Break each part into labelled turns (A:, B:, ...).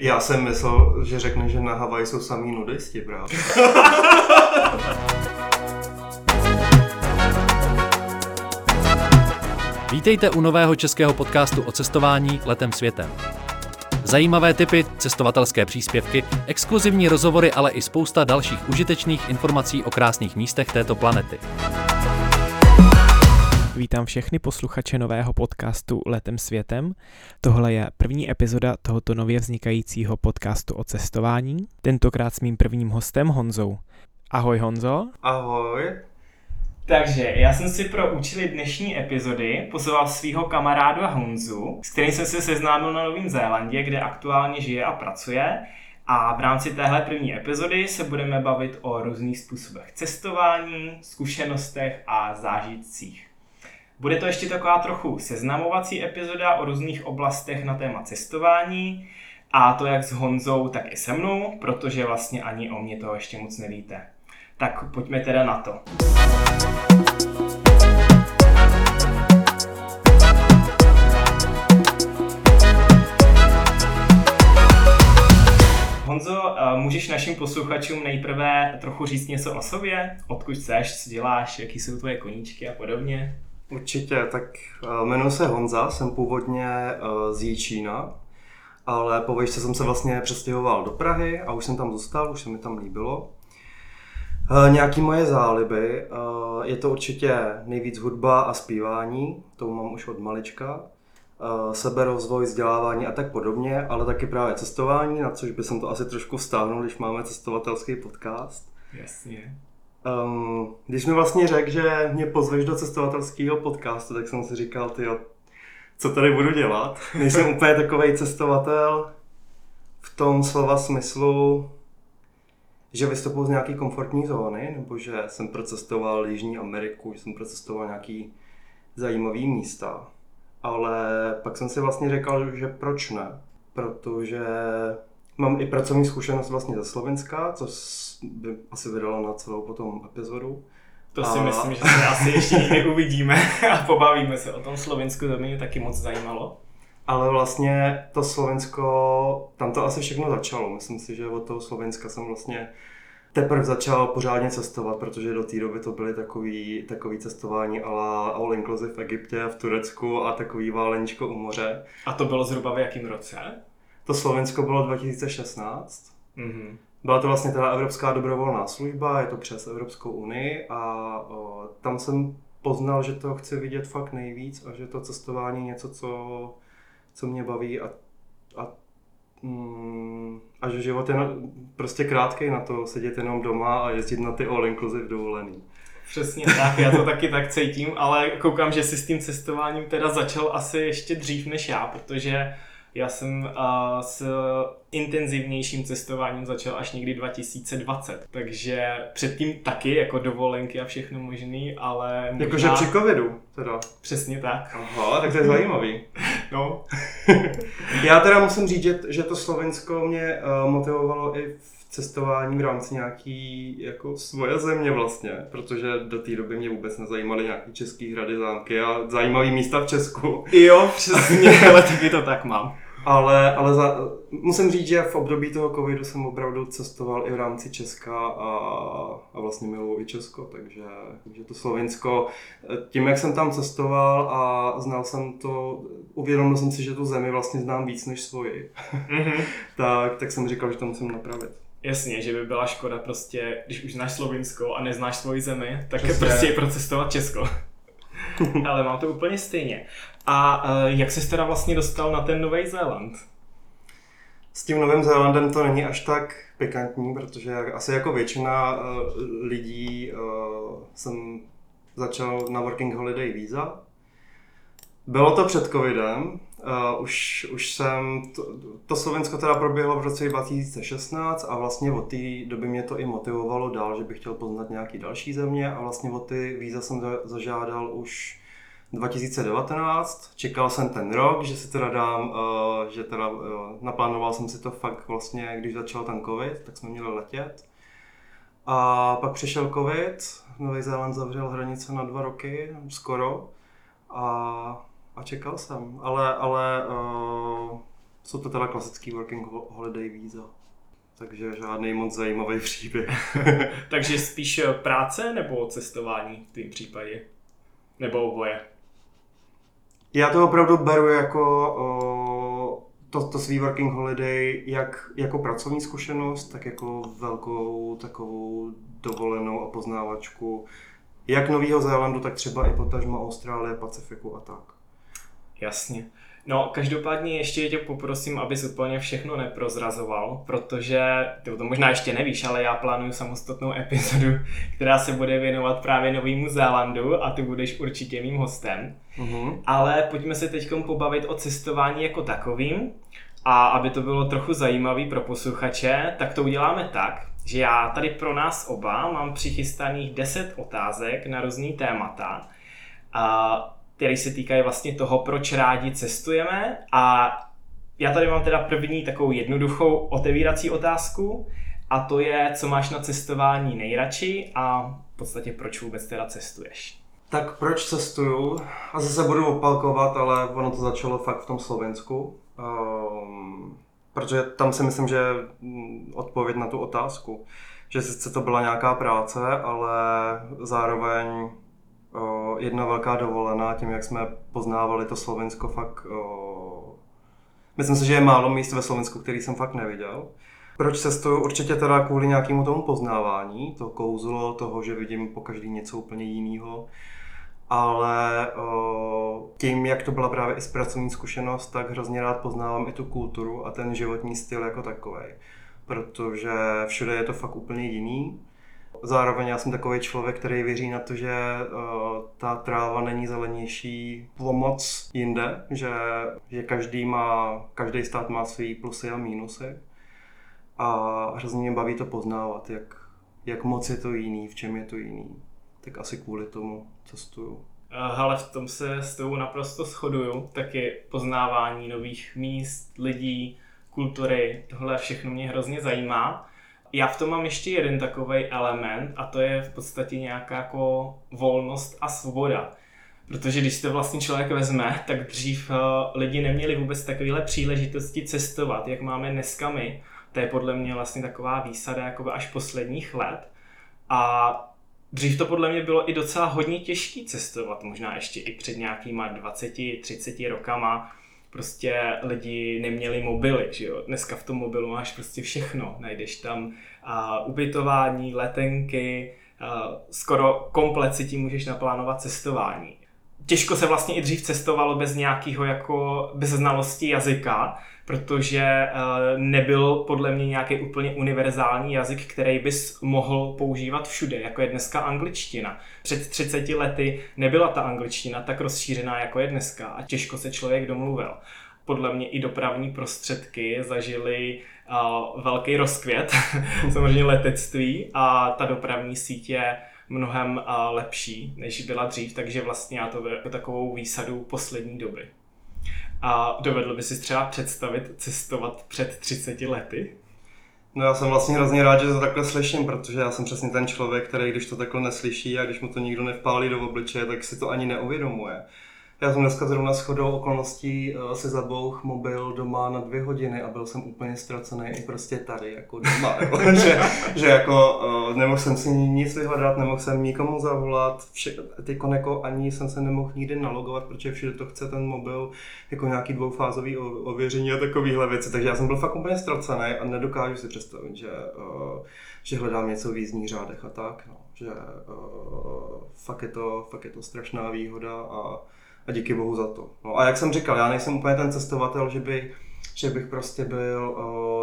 A: Já jsem myslel, že řekne, že na Havaji jsou samý nudisti, právě.
B: Vítejte u nového českého podcastu o cestování letem světem. Zajímavé typy, cestovatelské příspěvky, exkluzivní rozhovory, ale i spousta dalších užitečných informací o krásných místech této planety.
C: Vítám všechny posluchače nového podcastu Letem světem. Tohle je první epizoda tohoto nově vznikajícího podcastu o cestování. Tentokrát s mým prvním hostem Honzou. Ahoj Honzo.
A: Ahoj.
D: Takže já jsem si pro účely dnešní epizody pozval svého kamaráda Honzu, s kterým jsem se seznámil na Novém Zélandě, kde aktuálně žije a pracuje. A v rámci téhle první epizody se budeme bavit o různých způsobech cestování, zkušenostech a zážitcích. Bude to ještě taková trochu seznamovací epizoda o různých oblastech na téma cestování, a to jak s Honzou, tak i se mnou, protože vlastně ani o mě toho ještě moc nevíte. Tak pojďme teda na to. Honzo, eh, můžeš našim posluchačům nejprve trochu říct něco o sobě? Odkud jsi, co děláš, jaký jsou tvoje koníčky a podobně?
A: Určitě, tak uh, jmenuji se Honza, jsem původně uh, z Jíčína, ale po vejšce jsem se vlastně přestěhoval do Prahy a už jsem tam zůstal, už se mi tam líbilo. Uh, nějaký moje záliby, je to určitě nejvíc hudba a zpívání, to mám už od malička, seberozvoj, vzdělávání a tak podobně, ale taky právě cestování, na což by jsem to asi trošku vztáhnul, když máme cestovatelský podcast.
D: Jasně.
A: Um, když mi vlastně řekl, že mě pozveš do cestovatelského podcastu, tak jsem si říkal, ty co tady budu dělat. Nejsem úplně takový cestovatel v tom slova smyslu, že vystupuji z nějaké komfortní zóny, nebo že jsem procestoval Jižní Ameriku, že jsem procestoval nějaký zajímavý místa. Ale pak jsem si vlastně říkal, že proč ne, protože Mám i pracovní zkušenost vlastně ze Slovenska, co by asi vydalo na celou potom epizodu.
D: To si a... myslím, že se asi ještě někdy uvidíme a pobavíme se o tom Slovensku, to mě taky moc zajímalo.
A: Ale vlastně to Slovensko, tam to asi všechno začalo. Myslím si, že od toho Slovenska jsem vlastně teprve začal pořádně cestovat, protože do té doby to byly takový, takový cestování ale all inclusive v Egyptě, v Turecku a takový váleničko u moře.
D: A to bylo zhruba v jakém roce?
A: To Slovensko bylo 2016. Mm-hmm. Byla to vlastně teda Evropská dobrovolná služba, je to přes Evropskou unii a o, tam jsem poznal, že to chci vidět fakt nejvíc a že to cestování je něco, co, co mě baví a, a, mm, a že život je na, prostě krátký na to sedět jenom doma a jezdit na ty all-inclusive dovolený.
D: Přesně tak, já to taky tak cítím, ale koukám, že si s tím cestováním teda začal asi ještě dřív než já, protože já jsem uh, s intenzivnějším cestováním začal až někdy 2020, takže předtím taky jako dovolenky a všechno možný, ale
A: možná... Jakože při covidu teda.
D: Přesně tak.
A: Aha, tak to je zajímavý.
D: no.
A: Já teda musím říct, že, že to Slovensko mě uh, motivovalo i v cestování v rámci nějaký jako svoje země vlastně, protože do té doby mě vůbec nezajímaly nějaké české hrady, zámky a zajímavé místa v Česku.
D: Jo, přesně, ale taky to tak mám.
A: Ale, ale za, musím říct, že v období toho covidu jsem opravdu cestoval i v rámci Česka a, a vlastně miluji i Česko, takže, takže to Slovinsko, tím jak jsem tam cestoval a znal jsem to, uvědomil jsem si, že tu zemi vlastně znám víc než svoji, mm-hmm. tak, tak jsem říkal, že to musím napravit.
D: Jasně, že by byla škoda prostě, když už znáš Slovinsko a neznáš svoji zemi, tak Přesně. prostě procestovat Česko. Ale mám to úplně stejně. A uh, jak jsi teda vlastně dostal na ten Nový Zéland?
A: S tím Novým Zélandem to není až tak pikantní, protože asi jako většina uh, lidí uh, jsem začal na Working Holiday víza. Bylo to před covidem, uh, už, už jsem, to, to Slovensko teda proběhlo v roce 2016 a vlastně od té doby mě to i motivovalo dál, že bych chtěl poznat nějaký další země a vlastně od ty víza jsem zažádal už 2019, čekal jsem ten rok, že si teda dám, uh, že teda uh, naplánoval jsem si to fakt vlastně, když začal ten covid, tak jsme měli letět. A pak přišel covid, Nový Zéland zavřel hranice na dva roky, skoro. A, a čekal jsem, ale, ale uh, Jsou to teda klasický working holiday víza. Takže žádný moc zajímavý příběh.
D: Takže spíš eh, práce nebo cestování v tom případě? Nebo oboje?
A: Já to opravdu beru jako o, to, to svý working holiday jak jako pracovní zkušenost, tak jako velkou takovou dovolenou a poznávačku jak Nového Zélandu, tak třeba i potažmo Austrálie, Pacifiku a tak.
D: Jasně. No, každopádně ještě tě poprosím, abys úplně všechno neprozrazoval, protože ty to možná ještě nevíš, ale já plánuju samostatnou epizodu, která se bude věnovat právě Novému Zélandu a ty budeš určitě mým hostem. Uh-huh. Ale pojďme se teď pobavit o cestování jako takovým a aby to bylo trochu zajímavý pro posluchače, tak to uděláme tak, že já tady pro nás oba mám přichystaných 10 otázek na různý témata. A které se týkají vlastně toho, proč rádi cestujeme. A já tady mám teda první takovou jednoduchou otevírací otázku a to je, co máš na cestování nejradši a v podstatě proč vůbec teda cestuješ.
A: Tak proč cestuju? A zase budu opalkovat, ale ono to začalo fakt v tom Slovensku. Um, protože tam si myslím, že odpověď na tu otázku, že sice to byla nějaká práce, ale zároveň jedna velká dovolená, tím jak jsme poznávali to Slovensko fakt... Myslím si, že je málo míst ve Slovensku, který jsem fakt neviděl. Proč cestuju? Určitě teda kvůli nějakému tomu poznávání, to kouzlo toho, že vidím po každý něco úplně jiného. Ale tím, jak to byla právě i pracovní zkušenost, tak hrozně rád poznávám i tu kulturu a ten životní styl jako takový. Protože všude je to fakt úplně jiný Zároveň já jsem takový člověk, který věří na to, že uh, ta tráva není zelenější pomoc jinde, že, že každý, má, každý stát má svý plusy a mínusy. A hrozně mě baví to poznávat, jak, jak moc je to jiný, v čem je to jiný. Tak asi kvůli tomu cestuju.
D: Ale v tom se s tou naprosto shoduju, taky poznávání nových míst, lidí, kultury, tohle všechno mě hrozně zajímá. Já v tom mám ještě jeden takový element a to je v podstatě nějaká jako volnost a svoboda. Protože když to vlastně člověk vezme, tak dřív uh, lidi neměli vůbec takovéhle příležitosti cestovat, jak máme dneska my. To je podle mě vlastně taková výsada jako až posledních let. A dřív to podle mě bylo i docela hodně těžké cestovat, možná ještě i před nějakýma 20-30 rokama prostě lidi neměli mobily, že jo. Dneska v tom mobilu máš prostě všechno. Najdeš tam uh, ubytování, letenky, uh, skoro komplet si tím můžeš naplánovat cestování. Těžko se vlastně i dřív cestovalo bez nějakého jako, bez znalosti jazyka, protože eh, nebyl podle mě nějaký úplně univerzální jazyk, který bys mohl používat všude, jako je dneska angličtina. Před 30 lety nebyla ta angličtina tak rozšířená, jako je dneska a těžko se člověk domluvil. Podle mě i dopravní prostředky zažili uh, velký rozkvět, samozřejmě letectví a ta dopravní síť je mnohem uh, lepší, než byla dřív, takže vlastně já to jako takovou výsadu poslední doby. A dovedl by si třeba představit cestovat před 30 lety?
A: No já jsem vlastně hrozně rád, že to takhle slyším, protože já jsem přesně ten člověk, který když to takhle neslyší a když mu to nikdo nevpálí do obličeje, tak si to ani neuvědomuje. Já jsem dneska zrovna shodou okolností uh, si zabouch mobil doma na dvě hodiny a byl jsem úplně ztracený i prostě tady, jako doma. Že, že jako uh, nemohl jsem si nic vyhledat, nemohl jsem nikomu zavolat, vše, ty jako ani jsem se nemohl nikdy nalogovat, protože všude to chce ten mobil jako nějaký dvoufázový ověření a takovéhle věci. Takže já jsem byl fakt úplně ztracený a nedokážu si představit, že, uh, že hledám něco v jízdních řádech a tak. No. Že uh, fakt, je to, fakt je to strašná výhoda a a díky bohu za to. No a jak jsem říkal, já nejsem úplně ten cestovatel, že bych, že bych prostě byl,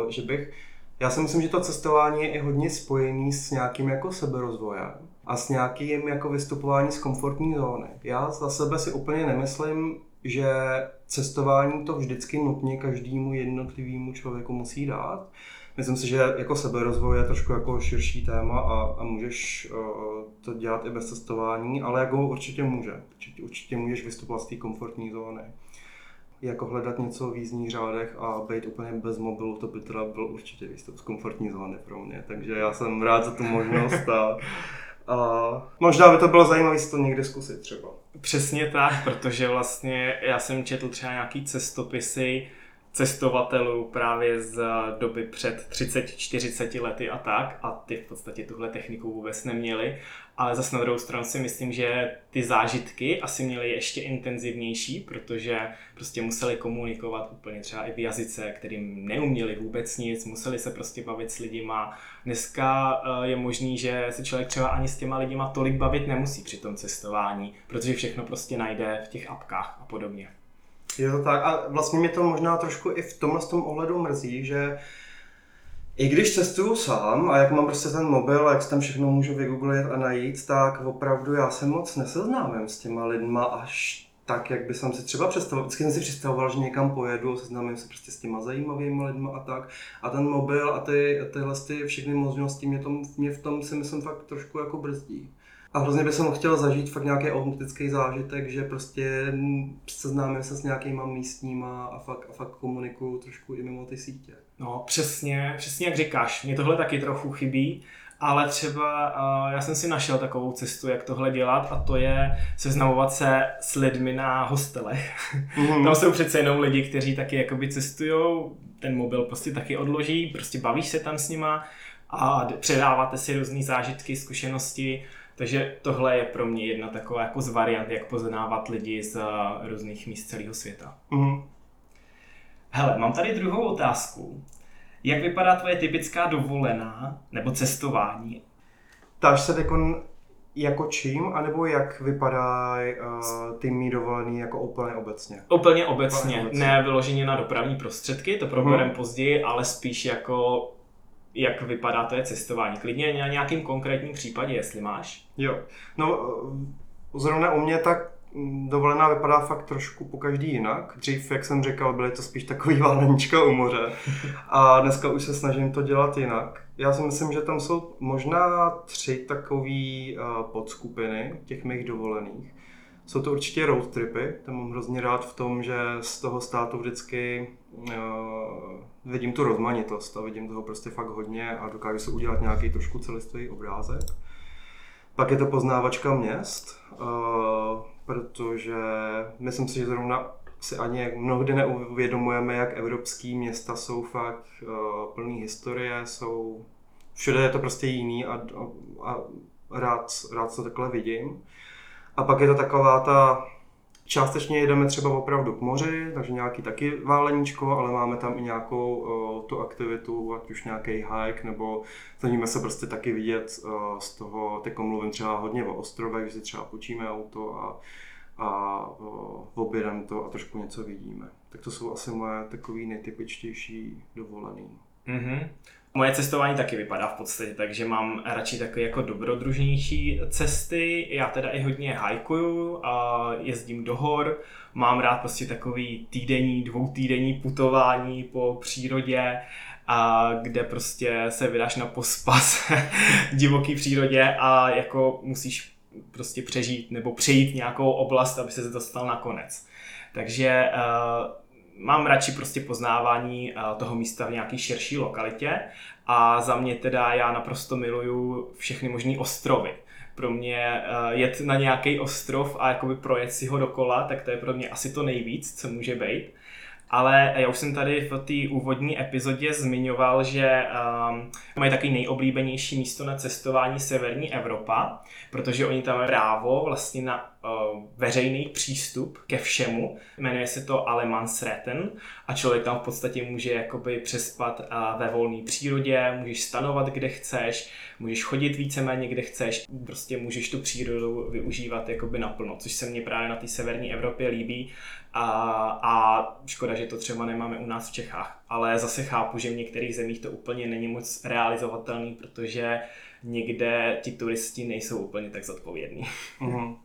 A: uh, že bych, já si myslím, že to cestování je i hodně spojený s nějakým jako seberozvojem a s nějakým jako vystupování z komfortní zóny. Já za sebe si úplně nemyslím, že cestování to vždycky nutně každému jednotlivému člověku musí dát. Myslím si, že jako seberozvoj je trošku jako širší téma a, a můžeš uh, to dělat i bez cestování, ale jako určitě může. Určitě, určitě můžeš vystupovat z té komfortní zóny. Jako hledat něco v jízdních řádech a být úplně bez mobilu, to by teda byl určitě výstup z komfortní zóny pro mě. Takže já jsem rád za tu možnost a, a možná by to bylo zajímavé si to někdy zkusit třeba.
D: Přesně tak, protože vlastně já jsem četl třeba nějaký cestopisy, cestovatelů právě z doby před 30-40 lety a tak a ty v podstatě tuhle techniku vůbec neměli, ale zase na druhou stranu si myslím, že ty zážitky asi měly ještě intenzivnější, protože prostě museli komunikovat úplně třeba i v jazyce, kterým neuměli vůbec nic, museli se prostě bavit s lidima. Dneska eh, je možný, že se člověk třeba ani s těma lidima tolik bavit nemusí při tom cestování, protože všechno prostě najde v těch apkách a podobně.
A: Je to tak a vlastně mě to možná trošku i v tomhle tom ohledu mrzí, že i když cestuju sám a jak mám prostě ten mobil a jak si tam všechno můžu vygooglit a najít, tak opravdu já se moc neseznámím s těma lidma až tak, jak by jsem si třeba představoval. Vždycky jsem si představoval, že někam pojedu seznámím se prostě s těma zajímavými lidma a tak. A ten mobil a ty, tyhle ty všechny možnosti mě, tom, mě v tom si myslím fakt trošku jako brzdí. A hrozně bych jsem chtěl zažít fakt nějaký autentický zážitek, že prostě seznámím se s nějakýma místníma a fakt, a fakt komunikuju trošku i mimo ty sítě.
D: No přesně, přesně jak říkáš, mě tohle taky trochu chybí, ale třeba uh, já jsem si našel takovou cestu, jak tohle dělat a to je seznamovat se s lidmi na hostelech. Mm-hmm. Tam jsou přece jenom lidi, kteří taky jakoby cestují, ten mobil prostě taky odloží, prostě bavíš se tam s nima a předáváte si různé zážitky, zkušenosti takže tohle je pro mě jedna taková jako z variant, jak poznávat lidi z eh, různých míst celého světa. Mm. Hele, mám tady druhou otázku. Jak vypadá tvoje typická dovolená nebo cestování?
A: Ptáš se dekon jako čím, anebo jak vypadá uh, ty mý dovolený jako úplně obecně?
D: Úplně obecně, úplně obecně. ne vyloženě na dopravní prostředky, to probereme hmm. později, ale spíš jako jak vypadá to je cestování. Klidně na nějakým konkrétním případě, jestli máš.
A: Jo, no zrovna u mě tak dovolená vypadá fakt trošku po každý jinak. Dřív, jak jsem říkal, byly to spíš takový válenička u moře. A dneska už se snažím to dělat jinak. Já si myslím, že tam jsou možná tři takové podskupiny těch mých dovolených. Jsou to určitě road tripy, to mám hrozně rád v tom, že z toho státu vždycky uh, vidím tu rozmanitost a vidím toho prostě fakt hodně a dokážu si udělat nějaký trošku celistvý obrázek. Pak je to poznávačka měst, uh, protože myslím si, že zrovna si ani mnohdy neuvědomujeme, jak evropský města jsou fakt uh, plný historie, jsou všude je to prostě jiný a, a, a rád, rád to takhle vidím. A pak je to taková ta, částečně jedeme třeba opravdu k moři, takže nějaký taky váleníčko, ale máme tam i nějakou uh, tu aktivitu, ať už nějaký hike, nebo snažíme se prostě taky vidět uh, z toho, teď mluvím třeba hodně o ostrovech, že si třeba počíme auto a, a uh, objedeme to a trošku něco vidíme. Tak to jsou asi moje takový nejtypičtější dovolený. Mm-hmm.
D: Moje cestování taky vypadá v podstatě, takže mám radši takové jako dobrodružnější cesty. Já teda i hodně hajkuju a jezdím do hor. Mám rád prostě takový týdenní, dvoutýdenní putování po přírodě, a kde prostě se vydáš na pospas divoký přírodě a jako musíš prostě přežít nebo přejít nějakou oblast, aby se dostal na konec. Takže uh, mám radši prostě poznávání eh, toho místa v nějaké širší lokalitě a za mě teda já naprosto miluju všechny možné ostrovy. Pro mě eh, jet na nějaký ostrov a jakoby projet si ho dokola, tak to je pro mě asi to nejvíc, co může být. Ale já už jsem tady v té úvodní epizodě zmiňoval, že um, mají takový nejoblíbenější místo na cestování Severní Evropa, protože oni tam právo vlastně na veřejný přístup ke všemu. Jmenuje se to Alemansreten a člověk tam v podstatě může jakoby přespat uh, ve volné přírodě, můžeš stanovat kde chceš, můžeš chodit víceméně kde chceš, prostě můžeš tu přírodu využívat jakoby naplno, což se mně právě na té severní Evropě líbí a, a škoda, že to třeba nemáme u nás v Čechách. Ale zase chápu, že v některých zemích to úplně není moc realizovatelný, protože někde ti turisti nejsou úplně tak zodpovědní. Mm-hmm.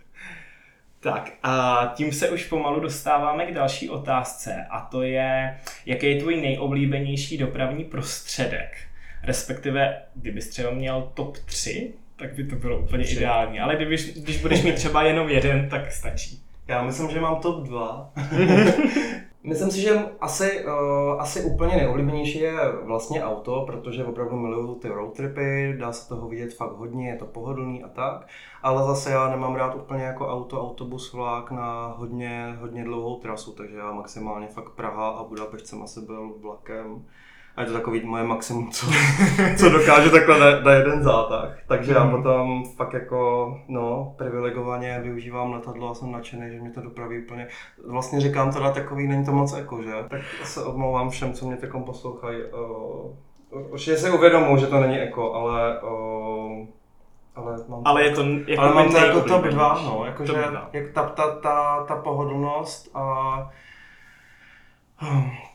D: Tak a tím se už pomalu dostáváme k další otázce a to je, jaký je tvůj nejoblíbenější dopravní prostředek? Respektive, kdybys třeba měl top 3, tak by to bylo úplně ideální, ale kdybyš, když budeš mít třeba jenom jeden, tak stačí.
A: Já myslím, že mám top 2. Myslím si, že asi, uh, asi úplně nejoblíbenější je vlastně auto, protože opravdu miluju ty road tripy, dá se toho vidět fakt hodně, je to pohodlný a tak. Ale zase já nemám rád úplně jako auto, autobus, vlak na hodně, hodně dlouhou trasu, takže já maximálně fakt Praha a Budapešť jsem asi byl vlakem. A je to takový moje maximum, co, co dokáže takhle na, na jeden zátah. Takže já
D: Mhm.
A: potom fakt jako, no, privilegovaně využívám letadlo a jsem nadšený, že mě to dopraví úplně. Vlastně říkám teda takový, není to moc jako, že? Tak se omlouvám všem, co mě teď poslouchají. Uh, určitě si uvědomuji, že to není jako, ale uh, ale mám
D: Ale je to jako
A: ale mám to jako
D: nejoblíbenější.
A: 2, no, jakože
D: Top dva.
A: jak ta, ta, ta, ta pohodlnost a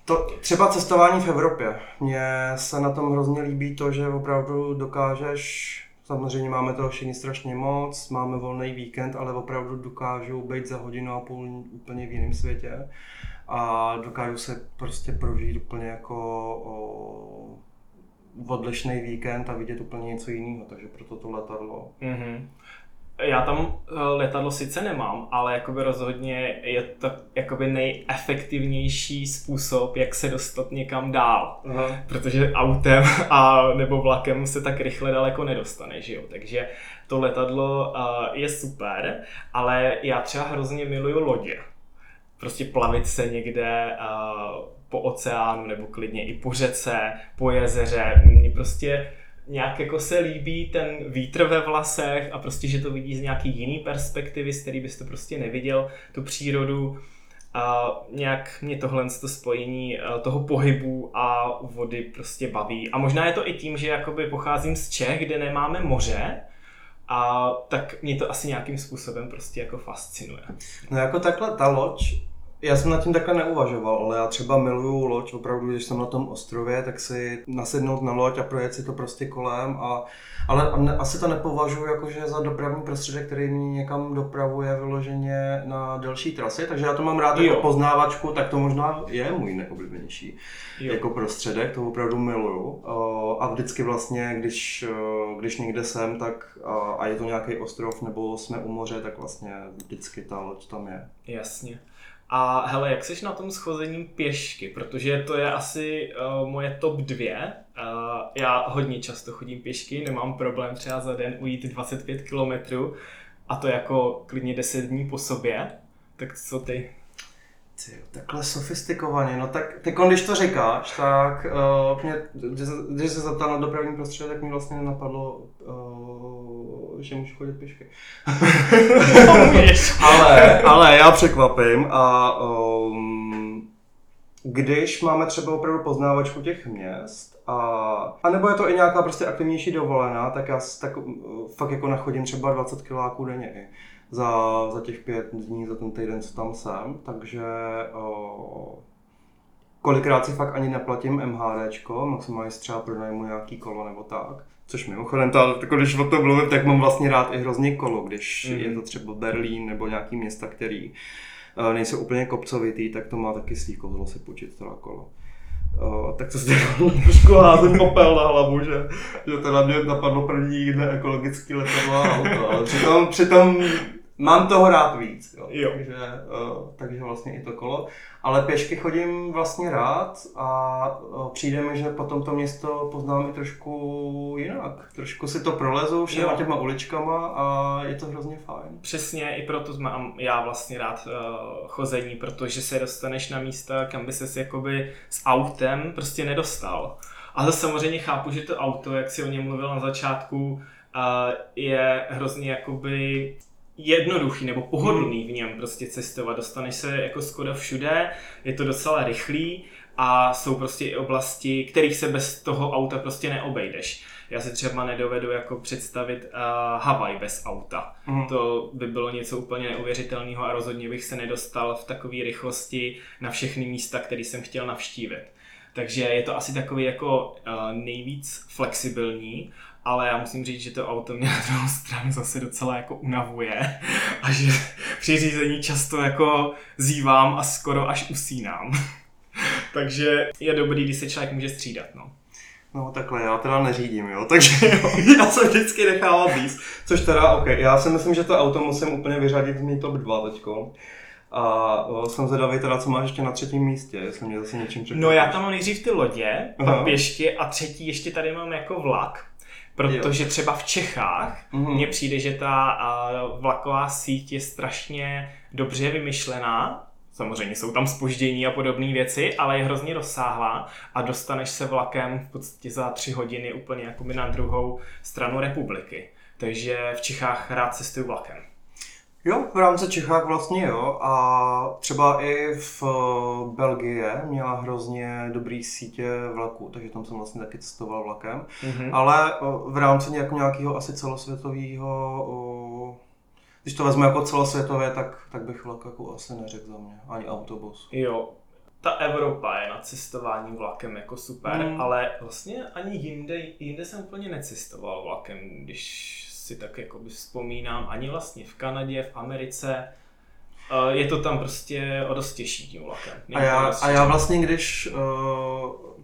A: to, třeba cestování v Evropě. Mně se na tom hrozně líbí to, že opravdu dokážeš, samozřejmě máme toho všichni strašně moc, máme volný víkend, ale opravdu dokážu být za hodinu a půl úplně v jiném světě a dokážu se prostě prožít úplně jako o, odlišný víkend a vidět úplně něco jiného, takže proto to letadlo.
D: Mhm. Já tam eh, letadlo sice nemám, ale jakoby rozhodně je to jakoby nejefektivnější způsob, jak se dostat někam dál.
A: Aha.
D: Protože autem a nebo vlakem se tak rychle daleko nedostane, že jo? Takže to letadlo uh, je super, ale já třeba hrozně miluju lodě. Prostě plavit se někde uh, po oceánu nebo klidně i po řece, po jezeře. Mně prostě nějak jako se líbí ten vítr ve vlasech a prostě, že to vidí z nějaký jiný perspektivy, z který byste prostě neviděl tu přírodu. A nějak mě tohle to spojení eh, toho pohybu a vody prostě baví. A možná je to i tím, že jakoby pocházím z Čech, kde nemáme moře, a tak mě to asi nějakým způsobem prostě jako fascinuje.
A: No jako takhle ta loď, já jsem nad tím takhle neuvažoval, ale já třeba miluju loď, opravdu, když jsem na tom ostrově, tak si nasednout na loď a projet si to prostě kolem, a, ale asi to nepovažuji jakože za dopravní prostředek, který mě někam dopravuje vyloženě na delší trasy, takže já to mám rád
D: Jo.
A: jako poznávačku, tak to možná je můj nejoblíbenější
D: Jo.
A: jako prostředek, to opravdu miluju. Eh, A vždycky vlastně, když, eh, když někde jsem, tak a, a je to nějaký ostrov nebo jsme u moře, tak vlastně vždycky ta loď tam je.
D: Jasně. A hele, jak jsi na tom schozením pěšky? Protože to je asi uh, moje top dvě. Uh, já hodně často chodím pěšky, nemám problém třeba za den ujít 25 km a to jako klidně 10 dní po sobě. Tak co ty?
A: Ty, takhle sofistikovaně, no tak teď, když to říkáš, tak uh, mě, když, se- když se zeptal na dopravní prostředek, tak mi vlastně nenapadlo, uh, že můžu chodit pěšky. Ale, ale já překvapím a um, když máme třeba opravdu poznávačku těch měst, a, a nebo je to i nějaká prostě aktivnější dovolená, tak já tak, uh, fakt jako nachodím třeba 20 kiláků denně i za, za těch pět dní, za ten týden, co tam jsem, takže uh, kolikrát si fakt ani neplatím MHDčko, maximálně si třeba pronajmu nějaký kolo nebo tak. Což mimochodem, ta, jako když o tom mluvím, tak mám vlastně rád i hrozně kolo, když mm. je to třeba Berlín nebo nějaký města, který uh, nejsou úplně kopcovitý, tak to má taky svý kouzlo si počít teda kolo. Uh, tak to si trošku házím popel na hlavu, že, že teda mě napadlo první neekologický letadlo a auto, ale přitom, přitom mám toho rád víc, jo.
D: Jo.
A: Takže, uh, takže vlastně i to kolo. Ale pěšky chodím vlastně rád a uh, přijde mi, že potom to město poznám i trošku jinak. Trošku si to prolezu všema
D: Jo.
A: těma uličkama a je to hrozně fajn.
D: Přesně, i proto mám já vlastně rád uh, chození, protože se dostaneš na místa, kam by ses jakoby s autem prostě nedostal. Ale samozřejmě chápu, že to auto, jak si o něm mluvil na začátku, uh, je hrozně jakoby jednoduchý nebo pohodlný v něm prostě cestovat. Dostaneš se jako skoro všude, je to docela rychlý a jsou prostě i oblasti, kterých se bez toho auta prostě neobejdeš. Já si třeba nedovedu jako představit uh, Havaj bez auta.
A: Mhm.
D: To by bylo něco úplně neuvěřitelného a rozhodně bych se nedostal v takové rychlosti na všechny místa, které jsem chtěl navštívit. Takže je to asi takový jako uh, nejvíc flexibilní, ale já musím říct, že to auto mě na druhou stranu zase docela jako unavuje a že při řízení často jako zívám a skoro až usínám. Takže je dobrý, když se člověk může střídat, no.
A: No takhle, já teda neřídím, jo, takže jo, já se vždycky nechávám víc, což teda, ok, já si myslím, že to auto musím úplně vyřadit z mý top 2 teďko. A o, jsem zvědavý teda, co máš ještě na třetím místě, jestli mě zase něčím překvapíš.
D: No já tam mám nejdřív ty lodě,
A: Aha.
D: pak pěšky a třetí ještě tady mám jako vlak. Protože třeba v Čechách
A: Mhm.
D: mně přijde, že ta vlaková síť je strašně dobře vymyšlená. Samozřejmě jsou tam spoždění a podobné věci, ale je hrozně rozsáhlá a dostaneš se vlakem v podstatě za tři hodiny úplně jakoby na druhou stranu republiky. Takže v Čechách rád cestuju vlakem.
A: Jo, v rámci Čechách vlastně jo. A třeba i v eh, Belgii měla hrozně dobrý sítě vlaků, takže tam jsem vlastně taky cestoval vlakem.
D: Mhm.
A: Ale o, v rámci nějak, nějakého asi celosvětového, o, když to vezmu jako celosvětové, tak, tak bych vlak jako asi neřekl za mě, ani autobus.
D: Jo, ta Evropa je na cestování vlakem jako super,
A: Mm.
D: ale vlastně ani jinde, jinde jsem úplně necestoval vlakem, když si tak jako vzpomínám, ani vlastně v Kanadě, v Americe. Eh, Je to tam prostě o dost těžší tím vlakem.
A: A já, a já vlastně, když o,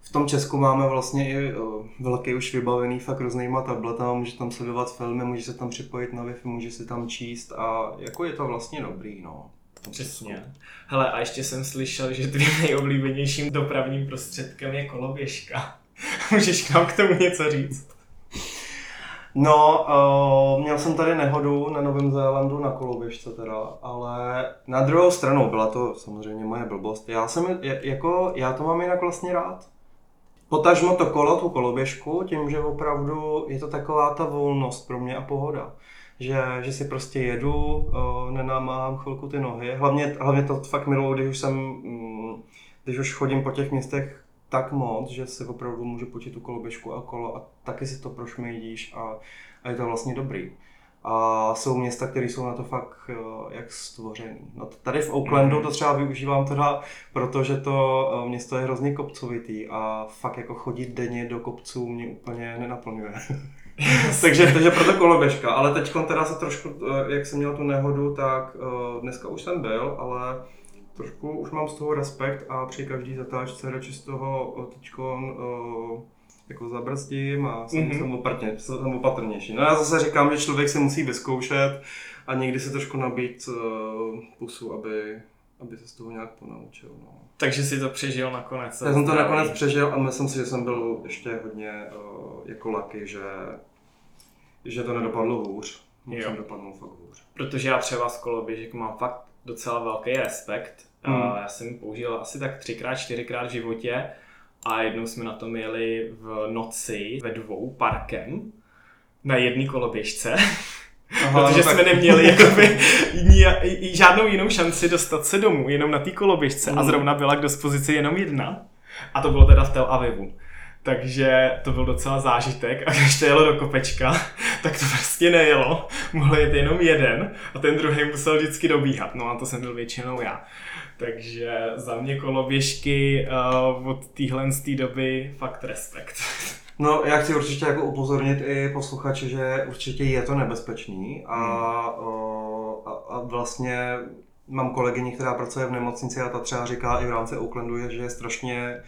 A: v tom Česku máme vlastně i o, velký už vybavený fakt různýma tabletama, může tam sledovat filmy, může se tam připojit na Wi-Fi, může si tam číst a jako je to vlastně dobrý, no.
D: Přesně. Hele, a ještě jsem slyšel, že tvým nejoblíbenějším dopravním prostředkem je koloběžka. Můžeš nám k tomu něco říct?
A: No, uh, měl jsem tady nehodu na Novém Zélandu na koloběžce teda, ale na druhou stranu byla to samozřejmě moje blbost. Já jsem, jako, já to mám jinak vlastně rád. Potažmo to kolo, tu koloběžku, tím, že opravdu je to taková ta volnost pro mě a pohoda. Že, že si prostě jedu, uh, nenamáhám chvilku ty nohy. Hlavně, hlavně to fakt miluju, když už jsem, mm, když už chodím po těch městech tak moc, že si opravdu můžu počít tu koloběžku a kolo a taky si to prošmejdíš a, a je to vlastně dobrý. A jsou města, které jsou na to fakt eh, jak stvořený. No tady v Oaklandu to třeba využívám teda, protože to eh, město je hrozně kopcovitý a fakt jako chodit denně do kopců mě úplně nenaplňuje. takže, takže proto koloběžka, ale teď teda se trošku, eh, jak jsem měl tu nehodu, tak dneska už jsem byl, ale trošku už mám z toho respekt a při každý zatáčce radši z toho eh, teďkon uh, jako zabrzdím a jsem,
D: Mhm.
A: mm-hmm. jsem, opatrně, jsem opatrnější. No já zase říkám, že člověk si musí vyzkoušet a někdy si trošku nabít uh, pusu, aby, aby se z toho nějak ponaučil. No.
D: Takže si to přežil nakonec.
A: Já jsem to
D: Zdraví.
A: nakonec přežil a myslím si, že jsem byl ještě hodně uh, jako laky, že, že to nedopadlo hůř. Musím dopadnout fakt hůř.
D: Protože já třeba z koloběžek mám fakt docela velký respekt.
A: Hmm.
D: A já jsem ji použil asi tak třikrát, čtyřikrát v životě a jednou jsme na tom jeli v noci ve dvou parkem na jedné koloběžce,
A: Aha,
D: protože
A: no tak-
D: jsme neměli jakoby žádnou jinou šanci dostat se domů, jenom na té koloběžce a
A: Hmm.
D: zrovna byla k dispozici jenom jedna a to bylo teda v Tel Avivu. Takže to byl docela zážitek a když to jelo do kopečka, tak to prostě nejelo. Mohl jet jenom jeden a ten druhý musel vždycky dobíhat. No a to jsem byl většinou já. Takže za mě koloběžky uh, od téhle z té doby fakt respekt.
A: No, já chci určitě jako upozornit i posluchače, že určitě je to nebezpečný a, o, a, a vlastně mám kolegyni, která pracuje v nemocnici a ta třeba říká i v rámci Oaklandu, že je strašně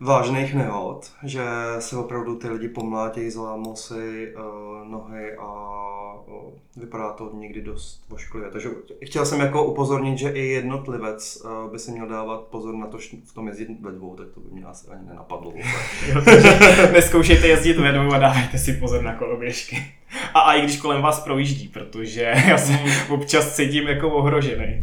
A: vážných nehod, že se opravdu ty lidi pomlátějí, zlámou si uh, nohy a uh, vypadá to někdy dost ošklivě. Takže chtěl jsem jako upozornit, že i jednotlivec uh, by si měl dávat pozor na to, že v tom jezdit ve dvou, tak to by mě asi ani nenapadlo.
D: Jo, neskoušejte jezdit ve dvou a dávejte si pozor na koloběžky. A, a i když kolem vás projíždí, protože já se občas cítím jako ohrožený.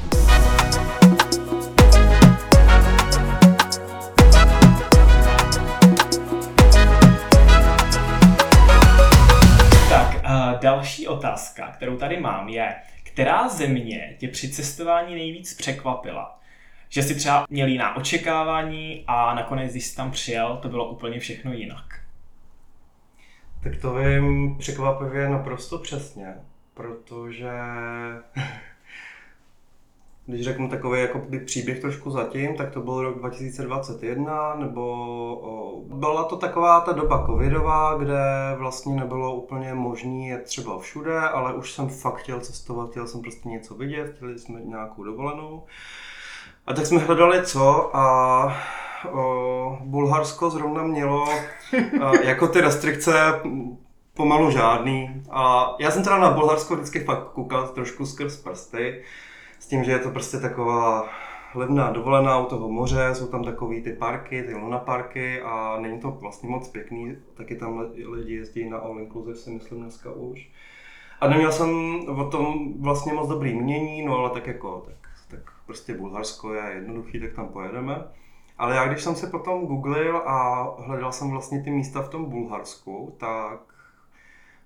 D: Další otázka, kterou tady mám, je, která země tě při cestování nejvíc překvapila? Že si třeba měl jiná očekávání a nakonec, když jsi tam přijel, to bylo úplně všechno jinak.
A: Tak to vím překvapivě naprosto přesně, protože když řeknu takový jako by příběh trošku zatím, tak to byl rok 2021, nebo o, byla to taková ta doba covidová, kde vlastně nebylo úplně možné jet třeba všude, ale už jsem fakt chtěl cestovat, chtěl jsem prostě něco vidět, chtěli jsme nějakou dovolenou. A tak jsme hledali co a o, Bulharsko zrovna mělo a, jako ty restrikce pomalu žádný. A já jsem teda na Bulharsko vždycky fakt koukal trošku skrz prsty. S tím, že je to prostě taková levná dovolená u toho moře, jsou tam takový ty parky, ty luna parky a není to vlastně moc pěkný, taky tam lidi jezdí na all inclusive si myslím dneska už. A neměl jsem o tom vlastně moc dobrý mění, no ale tak jako, tak, tak prostě Bulharsko je jednoduchý, tak tam pojedeme. Ale já když jsem se potom googlil a hledal jsem vlastně ty místa v tom Bulharsku, tak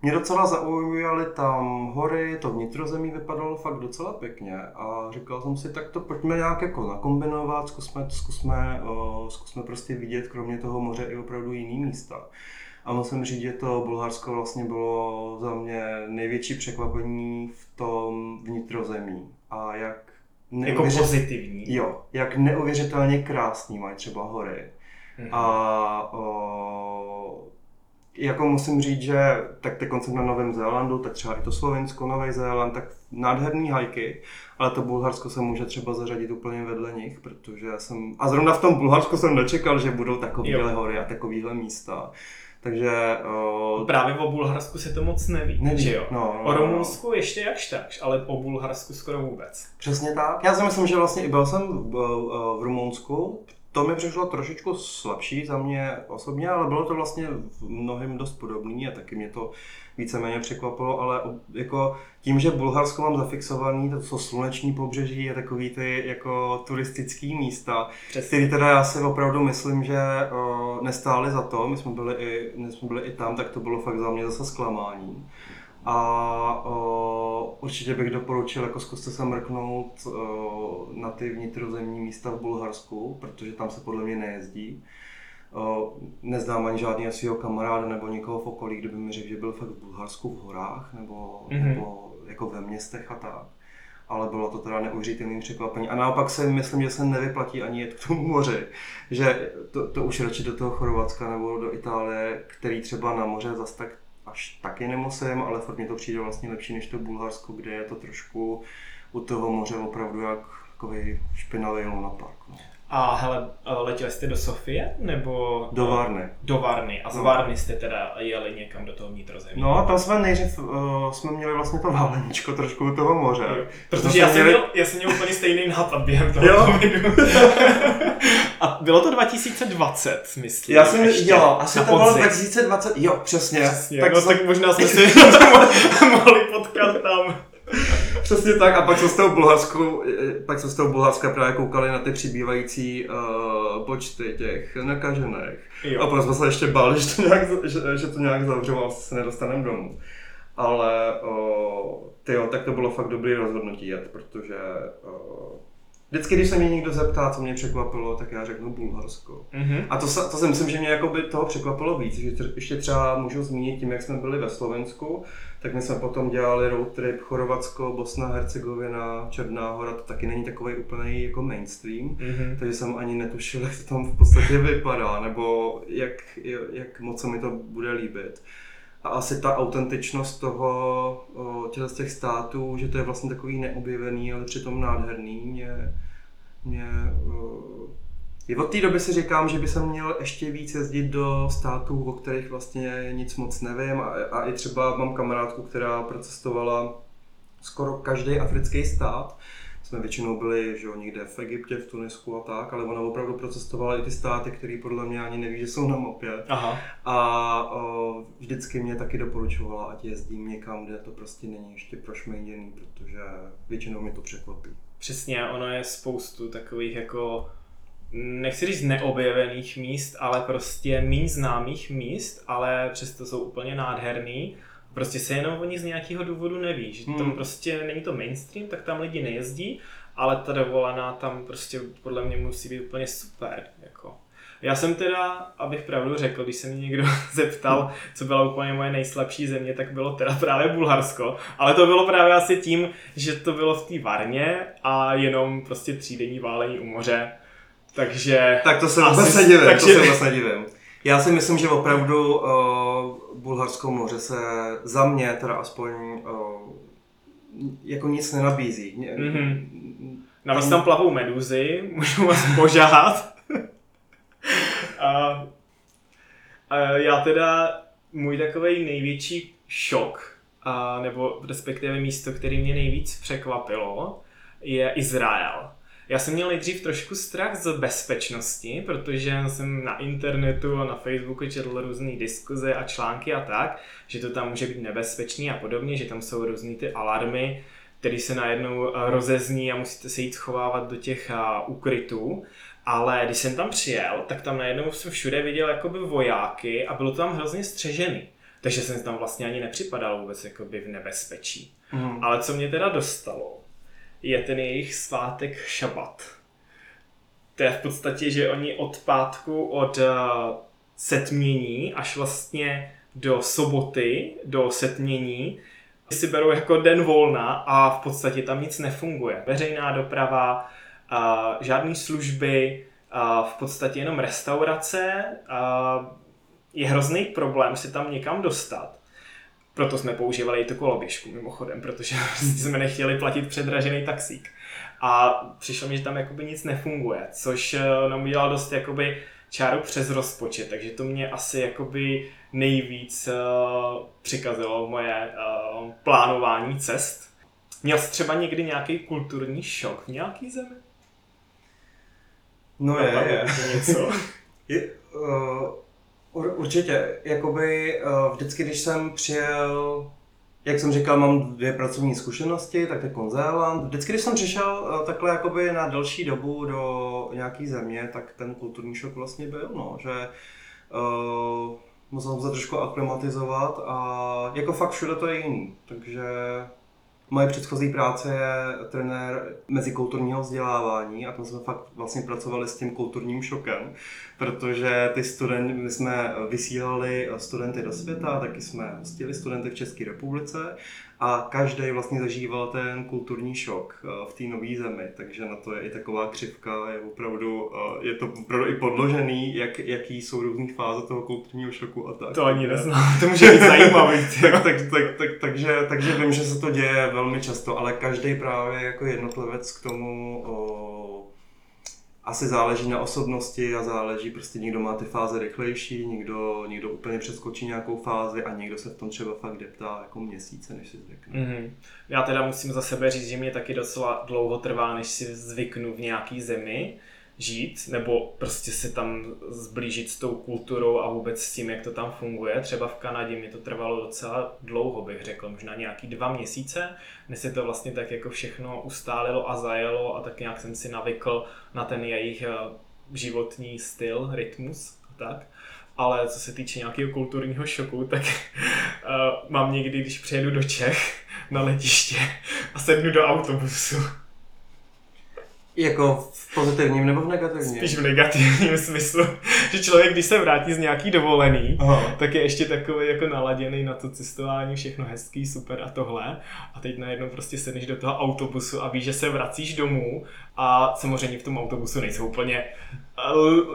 A: mě docela zaujaly tam hory, to vnitrozemí vypadalo fakt docela pěkně a říkal jsem si, tak to pojďme nějak jako nakombinovat, zkusme, zkusme, uh, zkusme prostě vidět kromě toho moře i opravdu jiný místa. A musím říct, že to Bulharsko vlastně bylo za mě největší překvapení v tom vnitrozemí. A jak
D: jako pozitivní.
A: Jo, jak neuvěřitelně krásný mají třeba hory. Mm-hmm. A o, jako musím říct, že tak teď jsem na Novém Zélandu, tak třeba i to Slovensko, Nový Zéland, tak nádherný hajky, ale to Bulharsko se může třeba zařadit úplně vedle nich, protože já jsem, a zrovna v tom Bulharsku jsem nečekal, že budou takovéhle hory a takovéhle místa. Takže...
D: Uh, Právě o Bulharsku se to moc neví,
A: neví.
D: že jo?
A: No, no,
D: o Rumunsku no. ještě jakž tak, ale o Bulharsku skoro vůbec.
A: Přesně tak. Já si myslím, že vlastně i byl jsem v, v Rumunsku, to mi přišlo trošičku slabší za mě osobně, ale bylo to vlastně v mnohem dost podobný a taky mě to víceméně překvapilo, ale jako tím, že Bulharsko mám zafixovaný, to jsou sluneční pobřeží a takový ty jako turistický místa, které teda já si opravdu myslím, že o, nestály za to, my jsme byli i, my jsme byli i tam, tak to bylo fakt za mě zase zklamání. A o, určitě bych doporučil, jako zkuste se mrknout o, na ty vnitrozemní místa v Bulharsku, protože tam se podle mě nejezdí. O, neznám ani žádného svého kamaráda nebo někoho v okolí, kdo by mi řekl, že byl fakt v Bulharsku v horách nebo, mm-hmm. nebo jako ve městech a tak. Ale bylo to teda neuvěřitelné překvapení. A naopak si myslím, že se nevyplatí ani jet k tomu moři. Že to, to už radši do toho Chorvatska nebo do Itálie, který třeba na moře zas tak až taky nemusím, ale fakt mi to přijde vlastně lepší než to Bulharsko, kde je to trošku u toho moře opravdu jak takový špinavý Luna Park. No.
D: A hele, letěli jste do Sofie nebo?
A: Do Varny.
D: Do Varny. A z no. Varny jste teda jeli někam do toho vnitrozemí?
A: No, tam jsme nejdřív uh, jsme měli vlastně to váleníčko trošku u toho moře. Jo.
D: Protože já jsem, měli... měl, já jsem měl úplně stejný nápad během toho jo. A bylo to 2020, myslím.
A: Já jsem, ještě, jo, asi to bylo 2020, jo, přesně. přesně
D: tak, no, jsem... tak možná jsme si mohli potkat tam.
A: Přesně tak. A pak se z toho Bulharsku, pak se z toho Bulharska právě koukali na ty přibývající uh, počty těch nakažených. Jo. A potom jsme se ještě báli, že to nějak, že, že to nějak zavřou a se nedostaneme domů. Ale uh, tyjo, tak to bylo fakt dobrý rozhodnutí jet, protože uh, Vždycky, když se mě někdo zeptá, co mě překvapilo, tak já řeknu Bulharsko. Mm-hmm. A to, to si myslím, že mě jako by toho překvapilo víc, že ještě třeba můžu zmínit tím, jak jsme byli ve Slovensku, tak my jsme potom dělali road trip Chorvatsko, Bosna, Hercegovina, Černá hora, to taky není takový úplný jako mainstream, mm-hmm. takže jsem ani netušil, jak to tam v podstatě vypadá, nebo jak, jak moc se mi to bude líbit. A asi ta autentičnost toho, těch, těch států, že to je vlastně takový neobjevený, ale přitom nádherný, mě, mě i od té doby si říkám, že by se měl ještě víc jezdit do států, o kterých vlastně nic moc nevím. A, a i třeba mám kamarádku, která procestovala skoro každý africký stát. Jsme většinou byli že jo, někde v Egyptě, v Tunisku a tak, ale ona opravdu procestovala i ty státy, které podle mě ani neví, že jsou na mapě. Aha. A o, vždycky mě taky doporučovala, ať jezdím někam, kde to prostě není ještě prošmejděný, protože většinou mě to překvapí.
D: Přesně, ono je spoustu takových jako nechci říct neobjevených míst, ale prostě méně známých míst, ale přesto jsou úplně nádherný. Prostě se jenom o nich z nějakého důvodu neví, že tam hmm. prostě není to mainstream, tak tam lidi nejezdí, ale ta dovolená tam prostě podle mě musí být úplně super. Jako. Já jsem teda, abych pravdu řekl, když se mě někdo zeptal, co byla úplně moje nejslabší země, tak bylo teda právě Bulharsko. Ale to bylo právě asi tím, že to bylo v té Varně a jenom prostě třídenní válení u moře takže...
A: Tak to se vůbec nedivím, takže... to se vůbec nedivím. Já si myslím, že opravdu uh, Bulharsko moře se za mě teda aspoň uh, jako nic nenabízí. Mm-hmm.
D: Navíc tam plavou meduzy, můžu vás požádat. a, a já teda, můj takový největší šok, a, nebo respektive místo, který mě nejvíc překvapilo, je Izrael. Já jsem měl nejdřív trošku strach z bezpečnosti, protože jsem na internetu a na Facebooku četl různé diskuze a články a tak, že to tam může být nebezpečný a podobně, že tam jsou různé ty alarmy, které se najednou eh, rozezní a musíte se jít schovávat do těch eh, úkrytů. Ale když jsem tam přijel, tak tam najednou jsem všude viděl jakoby vojáky a bylo to tam hrozně střežený. Takže jsem tam vlastně ani nepřipadal vůbec jakoby v nebezpečí. Mm. Ale co mě teda dostalo, je ten jejich svátek šabat. To je v podstatě, že oni od pátku, od uh, setmění až vlastně do soboty, do setmění, si berou jako den volna a v podstatě tam nic nefunguje. Veřejná doprava, uh, žádné služby, uh, v podstatě jenom restaurace. Je hrozný problém si tam někam dostat. Proto jsme používali i tu koloběžku mimochodem, protože jsme nechtěli platit předražený taxík. A přišlo mi, že tam jakoby nic nefunguje, což eh, nám udělal dost jakoby čáru přes rozpočet, takže to mě asi jakoby nejvíc uh, přikazilo moje uh, plánování cest. Měl jsi třeba někdy nějaký kulturní šok v nějaký zemi?
A: No je, je.
D: Něco?
A: je uh, Určitě, jakoby vždycky, když jsem přijel, jak jsem říkal, mám dvě pracovní zkušenosti, tak je Zéland. Vždycky, když jsem přišel takhle jakoby na delší dobu do nějaký země, tak ten kulturní šok vlastně byl, no, že uh, musel jsem se trošku aklimatizovat a jako fakt všude to je jiný, takže Moje předchozí práce je trenér mezikulturního vzdělávání a tam jsme fakt vlastně pracovali s tím kulturním šokem, protože ty studenty, my jsme vysílali studenty do světa, taky jsme hostili studenty v České republice a každý vlastně zažíval ten kulturní šok eh, v té nové zemi, takže na to je i taková křivka, je opravdu, eh, je to opravdu i podložený, jak, jaký jsou různé fáze toho kulturního šoku a tak.
D: To ani neznám, to může být zajímavý.
A: tak, tak, tak, tak, takže, takže vím, že se to děje velmi často, ale každý právě jako jednotlivec k tomu o, asi záleží na osobnosti a záleží, prostě někdo má ty fáze rychlejší, někdo, někdo úplně přeskočí nějakou fázi a někdo se v tom třeba fakt deptá jako měsíce, než si zvykne. Mm-hmm.
D: Já teda musím za sebe říct, že mě taky docela dlouho trvá, než si zvyknu v nějaký zemi, žít, nebo prostě se tam zblížit s tou kulturou a vůbec s tím, jak to tam funguje. Třeba v Kanadě mi to trvalo docela dlouho, bych řekl, možná nějaký dva měsíce, než se to vlastně tak jako všechno ustálilo a zajelo a tak nějak jsem si navykl na ten jejich eh, životní styl, rytmus a tak. Ale co se týče nějakého kulturního šoku, tak uh, mám někdy, když přijedu do Čech na letiště a sednu do autobusu,
A: jako v pozitivním nebo v negativním?
D: Spíš v negativním smyslu, že člověk, když se vrátí z nějaký dovolený, Aha. tak je ještě takový jako naladěný na to cestování, všechno hezký, super a tohle. A teď najednou prostě sedneš do toho autobusu a víš, že se vracíš domů a samozřejmě v tom autobusu nejsou úplně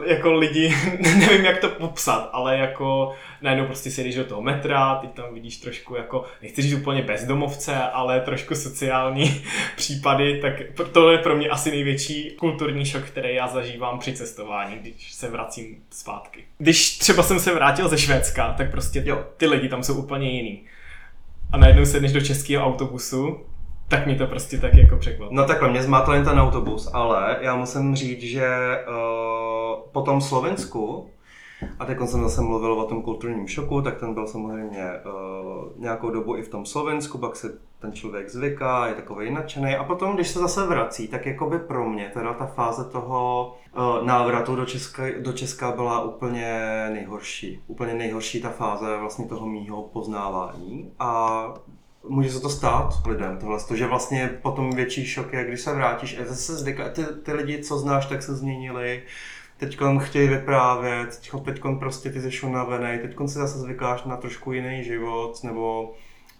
D: jako lidi, nevím jak to popsat, ale jako najednou prostě sedíš do toho metra, teď tam vidíš trošku jako, nechci říct úplně bezdomovce, ale trošku sociální případy, tak to je pro mě asi největší kulturní šok, který já zažívám při cestování, když se vracím zpátky. Když třeba jsem se vrátil ze Švédska, tak prostě jo. ty lidi tam jsou úplně jiný. A najednou sedneš do českého autobusu tak mi to prostě tak jako překvapilo.
A: No takhle, mě zmátl jen ten autobus, ale já musím říct, že uh, po tom Slovensku, a teď jsem zase mluvil o tom kulturním šoku, tak ten byl samozřejmě uh, nějakou dobu i v tom Slovensku, pak se ten člověk zvyká, je takový nadšený a potom, když se zase vrací, tak jako by pro mě teda ta fáze toho uh, návratu do Česka, do Česka byla úplně nejhorší. Úplně nejhorší ta fáze vlastně toho mýho poznávání a může se to stát lidem, tohle, to, že vlastně potom větší šok je, když se vrátíš. A zase zvyká, ty, ty lidi, co znáš, tak se změnili, teď chtějí vyprávět, teď prostě ty jsi unavený, teď si zase zvykáš na trošku jiný život, nebo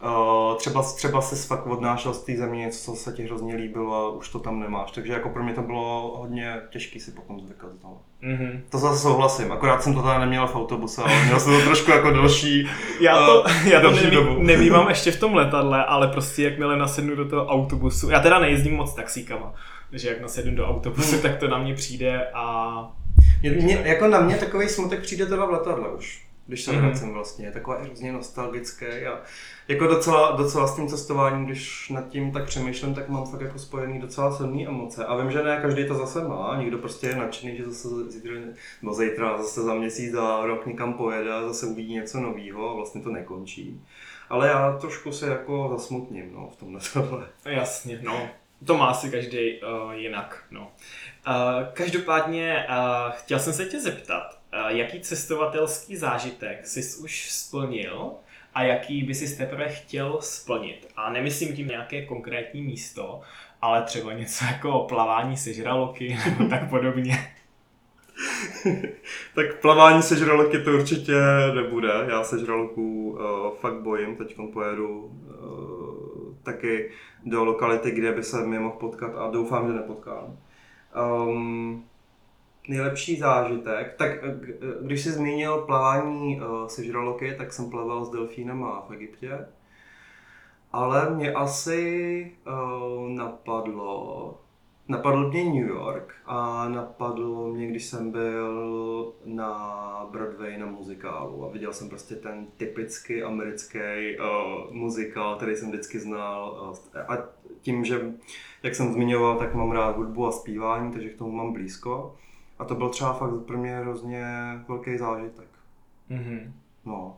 A: Uh, třeba, třeba se fakt odnášel z té země něco, co se ti hrozně líbilo a už to tam nemáš. Takže jako pro mě to bylo hodně těžké si potom zvykat toho. Mm-hmm. To zase souhlasím, akorát jsem to teda neměl v autobuse, ale měl jsem to trošku jako další
D: Já to, uh, já to neví, dobu. nevývám ještě v tom letadle, ale prostě jakmile nasednu do toho autobusu, já teda nejezdím moc taxíkama, takže jak nasednu do autobusu, tak to na mě přijde a...
A: Mě, mě, jako na mě takový smutek přijde teda v letadle už když se
D: Mhm.
A: vracím vlastně. Je taková hrozně nostalgické a jako docela, docela s tím cestováním, když nad tím tak přemýšlím, tak mám fakt jako spojený docela silné emoce. A vím, že ne každý to zase má, někdo prostě je nadšený, že zase zítra, nebo zítra, zase za měsíc, za rok někam pojede a zase uvidí něco nového a vlastně to nekončí. Ale já trošku se jako zasmutním no, v tomhle tohle.
D: Jasně, no. To má asi každý uh, jinak, no. Uh, každopádně uh, chtěl jsem se tě zeptat, jaký cestovatelský zážitek jsi už splnil a jaký by si teprve chtěl splnit. A nemyslím tím nějaké konkrétní místo, ale třeba něco jako plavání se žraloky nebo tak podobně.
A: tak plavání se žraloky to určitě nebude. Já se žraloků uh, fakt bojím. Teď pojedu uh, taky do lokality, kde by se mě mohl potkat a doufám, že nepotkám. Um, nejlepší zážitek, tak eh, eh, když jsi zmínil plavání uh, se žraloky, tak jsem plaval s delfínem v Egyptě. Ale mě asi uh, napadlo, napadl mě New York a napadlo mě, když jsem byl na Broadway na muzikálu. A viděl jsem prostě ten typický americký uh, muzikál, který jsem vždycky znal. A tím, že jak jsem zmiňoval, tak mám rád hudbu a zpívání, takže k tomu mám blízko a to byl třeba fakt pro mě hrozně velký zážitek.
D: Mm-hmm.
A: No.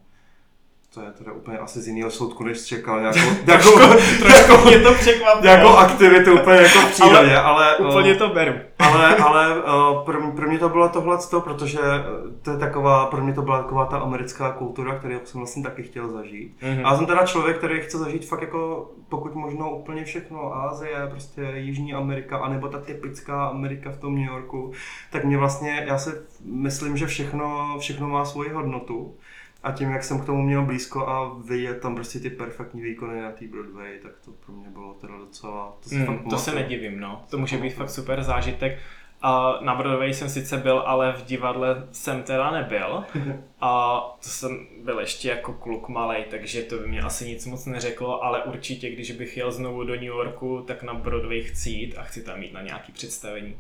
A: To je teda úplně asi z jiného soudku, než čekal nějakou, nějakou,
D: Trošku mě to překvapilo.
A: nějakou aktivitu úplně jako v přírodě, ale, ale
D: Úplně to beru.
A: ale, ale uh, pro, pro mě to bylo tohle, protože uh, to je taková, pro mě to byla taková ta americká kultura, kterou jsem vlastně taky chtěl zažít.
D: Mhm.
A: A já jsem teda člověk, který chce zažít fakt jako pokud možno úplně všechno, Ázie, prostě Jižní Amerika, anebo ta typická Amerika v tom New Yorku, tak mě vlastně, já si myslím, že všechno, všechno má svoji hodnotu. A tím, jak jsem k tomu měl blízko a vidět tam prostě ty perfektní výkony na té Broadway, tak to pro mě bylo teda docela... To, si fakt
D: Mm, to se nedivím, no. To může být fakt super zážitek. A na Broadway jsem sice byl, ale v divadle jsem teda nebyl. A to jsem byl ještě jako kluk malej, takže to by mě asi nic moc neřeklo, ale určitě, když bych jel znovu do New Yorku, tak na Broadway chci jít a chci tam jít na nějaký představení.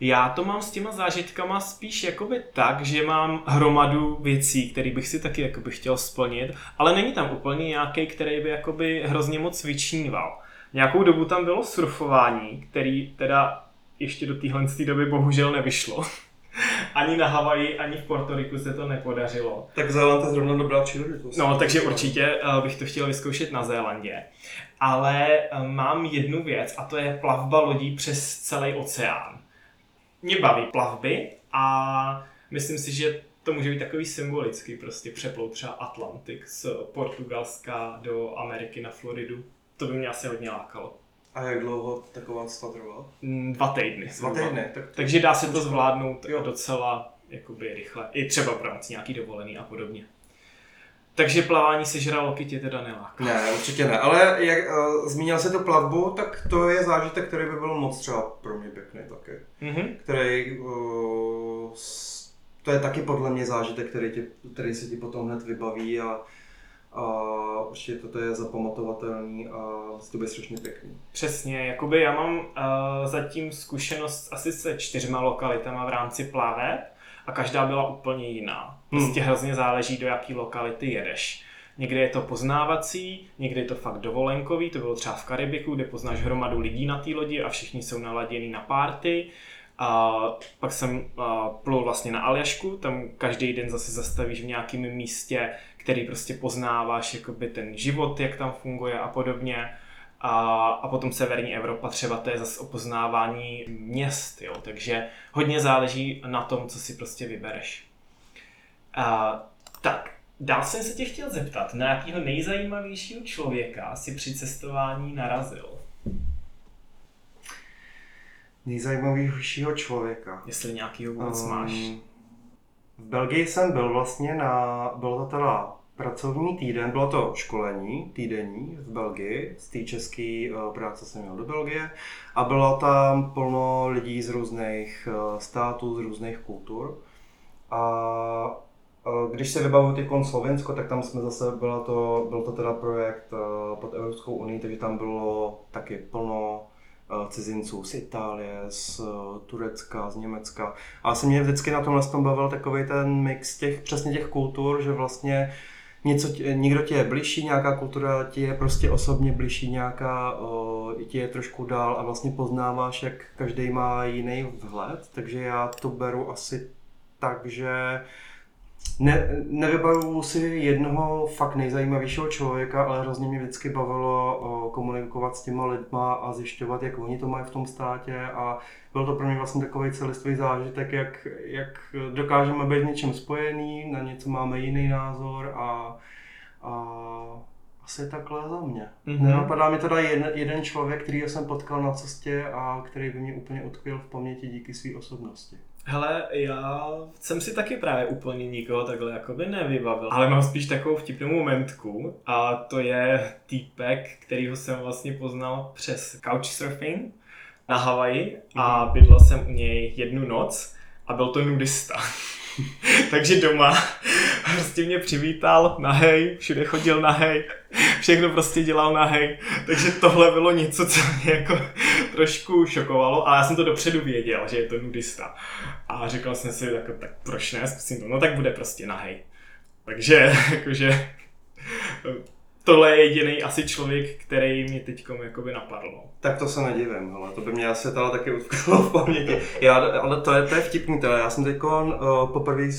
D: Já to mám s těma zážitkama spíš jakoby tak, že mám hromadu věcí, které bych si taky jakoby chtěl splnit, ale není tam úplně nějaký, který by jakoby hrozně moc vyčníval. Nějakou dobu tam bylo surfování, který teda ještě do téhle doby bohužel nevyšlo. ani na Havaji, ani v Portoriku se to nepodařilo.
A: Tak Zéland je zrovna dobrá příležitost.
D: No, takže určitě eh, bych to chtěl vyzkoušet na Zélandě. Ale eh, mám jednu věc a to je plavba lodí přes celý oceán. Mě baví plavby a myslím si, že to může být takový symbolický, prostě přeplout třeba Atlantik z Portugalska do Ameriky na Floridu. To by mě asi hodně lákalo.
A: A jak dlouho taková cesta trvá?
D: Mm, Dva týdny.
A: Dva týdny. Tak to...
D: Takže dá se to zvládnout
A: Jo.
D: docela jakoby rychle. I třeba v rámci nějaký dovolený a podobně. Takže plavání se žraloky tě teda neláká.
A: Ne, určitě ne. Ale jak uh, zmínil se tu plavbu, tak to je zážitek, který by byl moc třeba pro mě pěkný taky.
D: Mhm.
A: Který, uh, to je taky podle mě zážitek, který, tě, který se ti potom hned vybaví a, a určitě to je zapamatovatelný a to bude strašně pěkný.
D: Přesně, jakoby já mám uh, zatím zkušenost asi se čtyřma lokalitama v rámci plaveb a každá byla úplně jiná. Prostě hrozně záleží, do jaký lokality jedeš. Někdy je to poznávací, někdy je to fakt dovolenkový, to bylo třeba v Karibiku, kde poznáš hromadu lidí na té lodi a všichni jsou naladěni na párty. A pak jsem plul vlastně na Aljašku, tam každý den zase zastavíš v nějakém místě, který prostě poznáváš jakoby ten život, jak tam funguje a podobně. A, a potom severní Evropa třeba to je zase o poznávání měst, jo, takže hodně záleží na tom, co si prostě vybereš. A, tak, dál jsem se tě chtěl zeptat, na jakého nejzajímavějšího člověka si při cestování narazil?
A: Nejzajímavějšího člověka.
D: Jestli nějakýho vůbec
A: Um,
D: máš.
A: V Belgii jsem byl vlastně na, bylo to teda pracovní týden, bylo to školení týdenní v Belgii, z té české uh, práce jsem měl do Belgie a bylo tam plno lidí z různých uh, států, z různých kultur. A když se vybavuju teď Slovensko, tak tam jsme zase, byla to, byl to teda projekt uh, pod Evropskou unii, takže tam bylo taky plno cizinců z Itálie, z Turecka, z Německa. A se mě vždycky na tomhle tom bavil takový ten mix těch, přesně těch kultur, že vlastně něco, někdo ti je blížší, nějaká kultura ti je prostě osobně blížší, nějaká o, ti je trošku dál a vlastně poznáváš, jak každý má jiný vhled, takže já to beru asi tak, že ne, nevybavuju si jednoho fakt nejzajímavějšího člověka, ale hrozně mě vždycky bavilo o, komunikovat s těma lidma a zjišťovat, jak oni to mají v tom státě a byl to pro mě vlastně takový celistvý zážitek, jak, jak dokážeme být něčím spojený, na něco máme jiný názor a, a asi takhle za mě. Mm-hmm. Nenapadá mi teda jeden, jeden člověk, který jsem potkal na cestě a který by mě úplně utkvěl v paměti díky své osobnosti.
D: Hele, já jsem si taky právě úplně nikoho takhle jakoby nevybavil, ale mám spíš takovou vtipnou momentku a to je týpek, kterýho jsem vlastně poznal přes couchsurfing na Havaji a mhm. bydlel jsem u něj jednu noc a byl to nudista. Takže doma prostě mě přivítal nahej, všude chodil nahej, všechno prostě dělal nahej. Takže tohle bylo něco, co mě jako trošku šokovalo, ale já jsem to dopředu věděl, že je to nudista. A řekl jsem si, jako, tak proč ne, zkusím to, no tak bude prostě nahej. Takže jakože tohle je jediný asi člověk, který mě teď jakoby napadl. No.
A: Tak to se nedivím, ale to by mě asi teda taky utkalo v paměti. Já, ale to je, to je vtipný, teda. já jsem teď uh, poprvé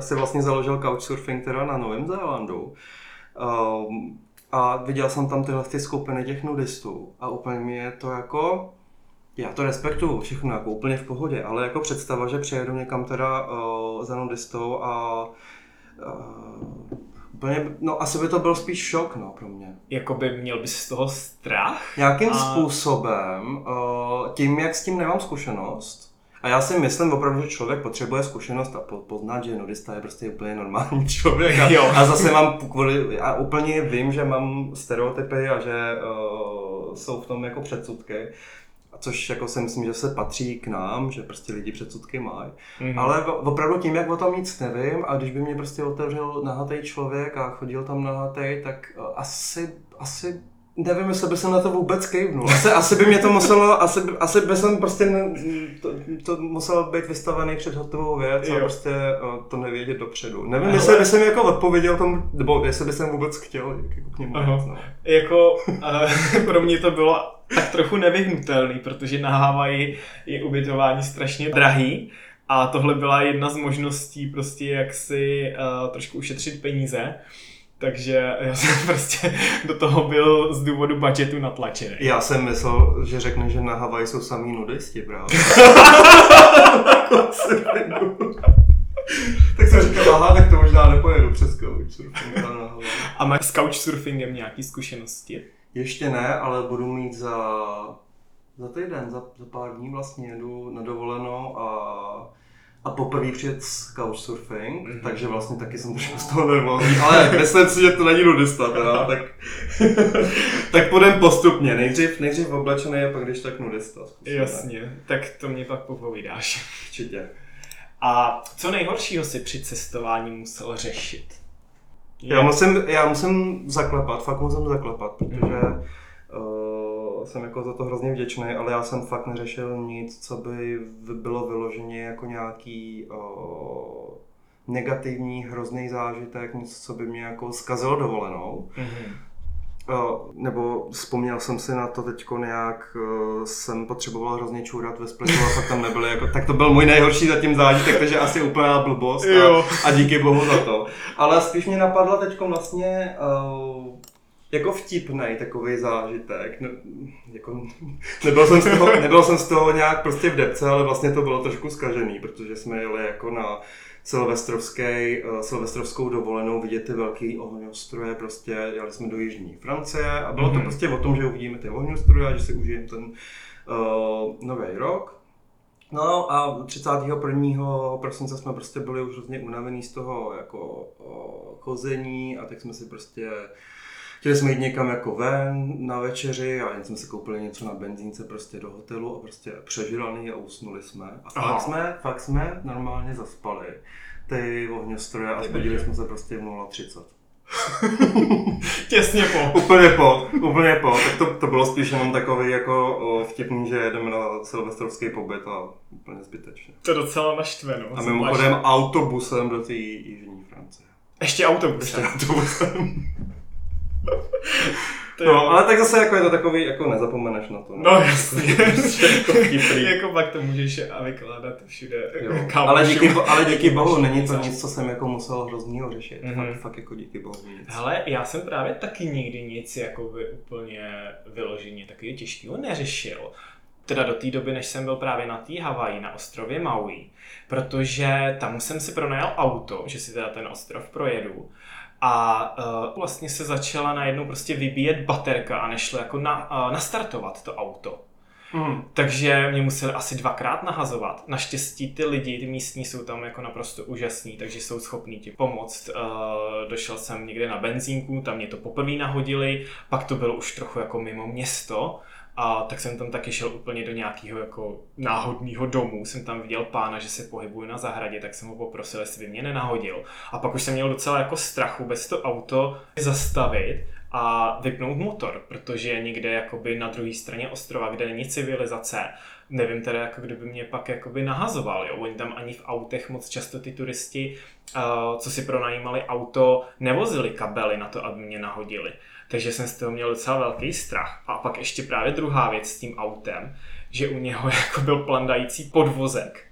A: si vlastně založil couchsurfing teda na Novém Zélandu. Um, a viděl jsem tam tyhle ty skupiny těch nudistů a úplně mi je to jako, já to respektuju všechno jako úplně v pohodě, ale jako představa, že přijedu někam teda uh, za nudistou a uh, Úplně, no asi by to byl spíš šok, no, pro mě.
D: Jakoby měl bys z toho strach?
A: Nějakým a... způsobem, uh, tím, jak s tím nemám zkušenost, a já si myslím opravdu, že člověk potřebuje zkušenost a poznat, že nudista je prostě úplně normální člověk. A, jo. a zase mám kvůli, a úplně vím, že mám stereotypy a že uh, jsou v tom jako předsudky což jako si myslím, že se patří k nám, že prostě lidi předsudky mají. Mm-hmm. Ale opravdu tím, jak o tom nic nevím a když by mě prostě otevřel nahatý člověk a chodil tam nahatý, tak eh, asi, asi nevím, jestli by jsem na to vůbec kejvnul. Asi, asi by mě to muselo, asi, asi by jsem prostě ne, to, to muselo být vystavený před hotovou věc jo. a prostě uh, to nevědět dopředu. Nevím, Ale... jestli by jsem jako odpověděl tomu, nebo jestli by jsem vůbec chtěl jako k němu Aha. no.
D: Jako uh, pro mě to bylo tak trochu nevyhnutelný, protože na Havaji je ubytování strašně drahý. A tohle byla jedna z možností prostě jak si uh, trošku ušetřit peníze. Takže já jsem prostě do toho byl z důvodu budgetu natlačený.
A: Já jsem myslel, že řekne, že na Havaji jsou samý nudisti právě. tak jsem říkal, aha, tak to možná nepojedu přes couchsurfing na
D: A máš s couchsurfingem nějaký zkušenosti?
A: Ještě ne, ale budu mít za, za týden, za, za pár dní vlastně jedu na dovolenou a a poprvé přijet s couchsurfing, mm-hmm. takže vlastně taky jsem trošku z toho nervózní, ale myslím si, že to není nudista, teda, tak, tak půjdem postupně, nejdřív, nejdřív oblečený a pak když tak nudista.
D: Zkusíme. Jasně, tak to mě pak popovídáš.
A: Určitě.
D: A co nejhoršího si při cestování musel řešit?
A: Já musím, já musím zaklepat, fakt musím zaklepat, protože mm-hmm. uh, jsem jako za to hrozně vděčný, ale já jsem fakt neřešil nic, co by bylo vyloženě jako nějaký uh, negativní, hrozný zážitek, nic, co by mě jako zkazilo dovolenou. Mm-hmm nebo vzpomněl jsem si na to teď nějak, e, jsem potřeboval hrozně čůrat ve splitu a pak tam nebyly, jako, tak to byl můj nejhorší zatím zážitek, takže asi úplná blbost a, a díky bohu za to. Ale spíš mě napadla teď vlastně uh, jako vtipný takový zážitek. Ne, jako, nebyl, jsem z toho, nebyl jsem z toho nějak prostě v depce, ale vlastně to bylo trošku skažený, protože jsme jeli jako na silvestrovské, uh, silvestrovskou dovolenou vidět ty velký ohňostroje, prostě jeli jsme do Jižní Francie a bylo mm-hmm. to mhm. prostě o tom, že uvidíme ty ohňostroje a že si užijeme ten uh, nový rok. No a 31. prosince jsme prostě byli už hrozně unavení z toho jako uh, chození a tak jsme si prostě Chtěli jsme jít někam jako ven na večeři a jen jsme si koupili něco na benzínce prostě do hotelu a prostě přežraný a usnuli jsme. A fakt jsme, fakt jsme normálně zaspali ty ohňostroje a zbudili jsme se prostě v 0.30.
D: Těsně po.
A: Úplně po, úplně po. Tak to, to bylo spíš jenom takový jako o, vtipný, že jedeme na silvestrovský pobyt a úplně zbytečně.
D: To docela naštve, no.
A: A mimochodem autobusem do té jižní Francie.
D: Ještě autobus.
A: Ještě autobusem. No, ale tak zase jako je to takový, jako nezapomeneš na to.
D: No jasně.
A: jako vtipný.
D: jako pak to můžeš a vykládat všude.
A: Jo.
D: Kámošům.
A: Ale díky, bo- ale díky bohu není to nic, co jsem jako musel hroznýho řešit.
D: Mhm.
A: Mm-hmm. Fakt, fakt jako díky bohu nic.
D: Hele, já jsem právě taky nikdy nic jakoby úplně vyloženě takového těžkého neřešil. Teda do té doby, než jsem byl právě na té Havaji, na ostrově Maui, protože tam jsem si pronajal auto, že si teda ten ostrov projedu a uh, vlastně se začala najednou prostě vybíjet baterka a nešlo jako na, uh, nastartovat to auto.
A: Mm.
D: Takže mě museli asi dvakrát nahazovat. Naštěstí ty lidi, ty místní jsou tam jako naprosto úžasní, takže jsou schopní ti pomoct. Uh, došel jsem někde na benzínku, tam mě to poprvé nahodili, pak to bylo už trochu jako mimo město. A tak jsem tam taky šel úplně do nějakého jako náhodného domu. Jsem tam viděl pána, že se pohybuje na zahradě, tak jsem ho poprosil, jestli by mě nenahodil. A pak už jsem měl docela jako strachu bez to auto zastavit a vypnout motor, protože někde jakoby na druhé straně ostrova, kde není civilizace, nevím teda, jako kdyby mě pak jakoby nahazoval, jo. Oni tam ani v autech moc často ty turisti, uh, co si pronajímali auto, nevozili kabely na to, aby mě nahodili. Takže jsem z toho měl docela velký strach. A pak ještě právě druhá věc s tím autem, že u něho jako byl plandající podvozek.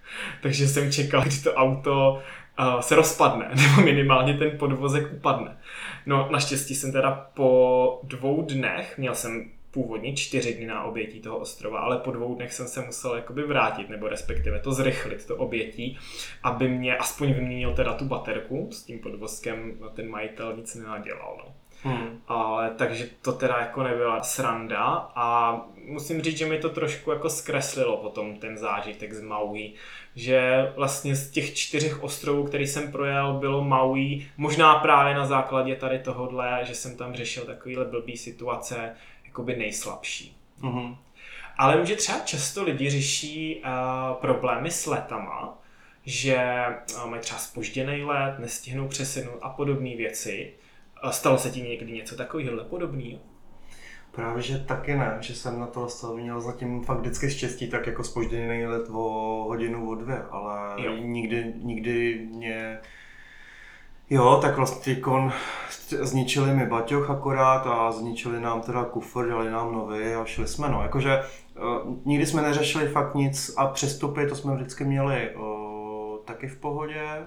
D: Takže jsem čekal, kdy to auto uh, se rozpadne, nebo minimálně ten podvozek upadne. No naštěstí jsem teda po dvou dnech, měl jsem původně čtyři dny na obětí toho ostrova, ale po dvou dnech jsem se musel jakoby vrátit, nebo respektive to zrychlit, to obětí, aby mě aspoň vyměnil teda tu baterku s tím podvozkem, ten majitel nic nenadělal. No.
A: Mm.
D: Ale takže to teda jako nebyla sranda a musím říct, že mi to trošku jako zkreslilo potom ten zážitek z Maui, že vlastně z těch čtyřech ostrovů, který jsem projel, bylo Maui, možná právě na základě tady tohohle, že jsem tam řešil takovýhle blbý situace, jakoby nejslabší.
A: Mm-hmm.
D: Ale může třeba často lidi řeší uh, problémy s letama, že uh, mají třeba spožděný let, nestihnou přesednout a podobné věci. A stalo se ti někdy něco takového podobného?
A: Právě, že taky ne, že jsem na to měl zatím fakt vždycky štěstí, tak jako spožděný let o hodinu, o dvě, ale
D: Jo.
A: jo. nikdy, nikdy mě... Jo, tak vlastně kon zničili mi baťoch akorát a zničili nám teda kufr, dali nám nový a šli jsme, no. Jakože uh, nikdy jsme neřešili fakt nic a přestupy, to jsme vždycky měli uh, taky v pohodě,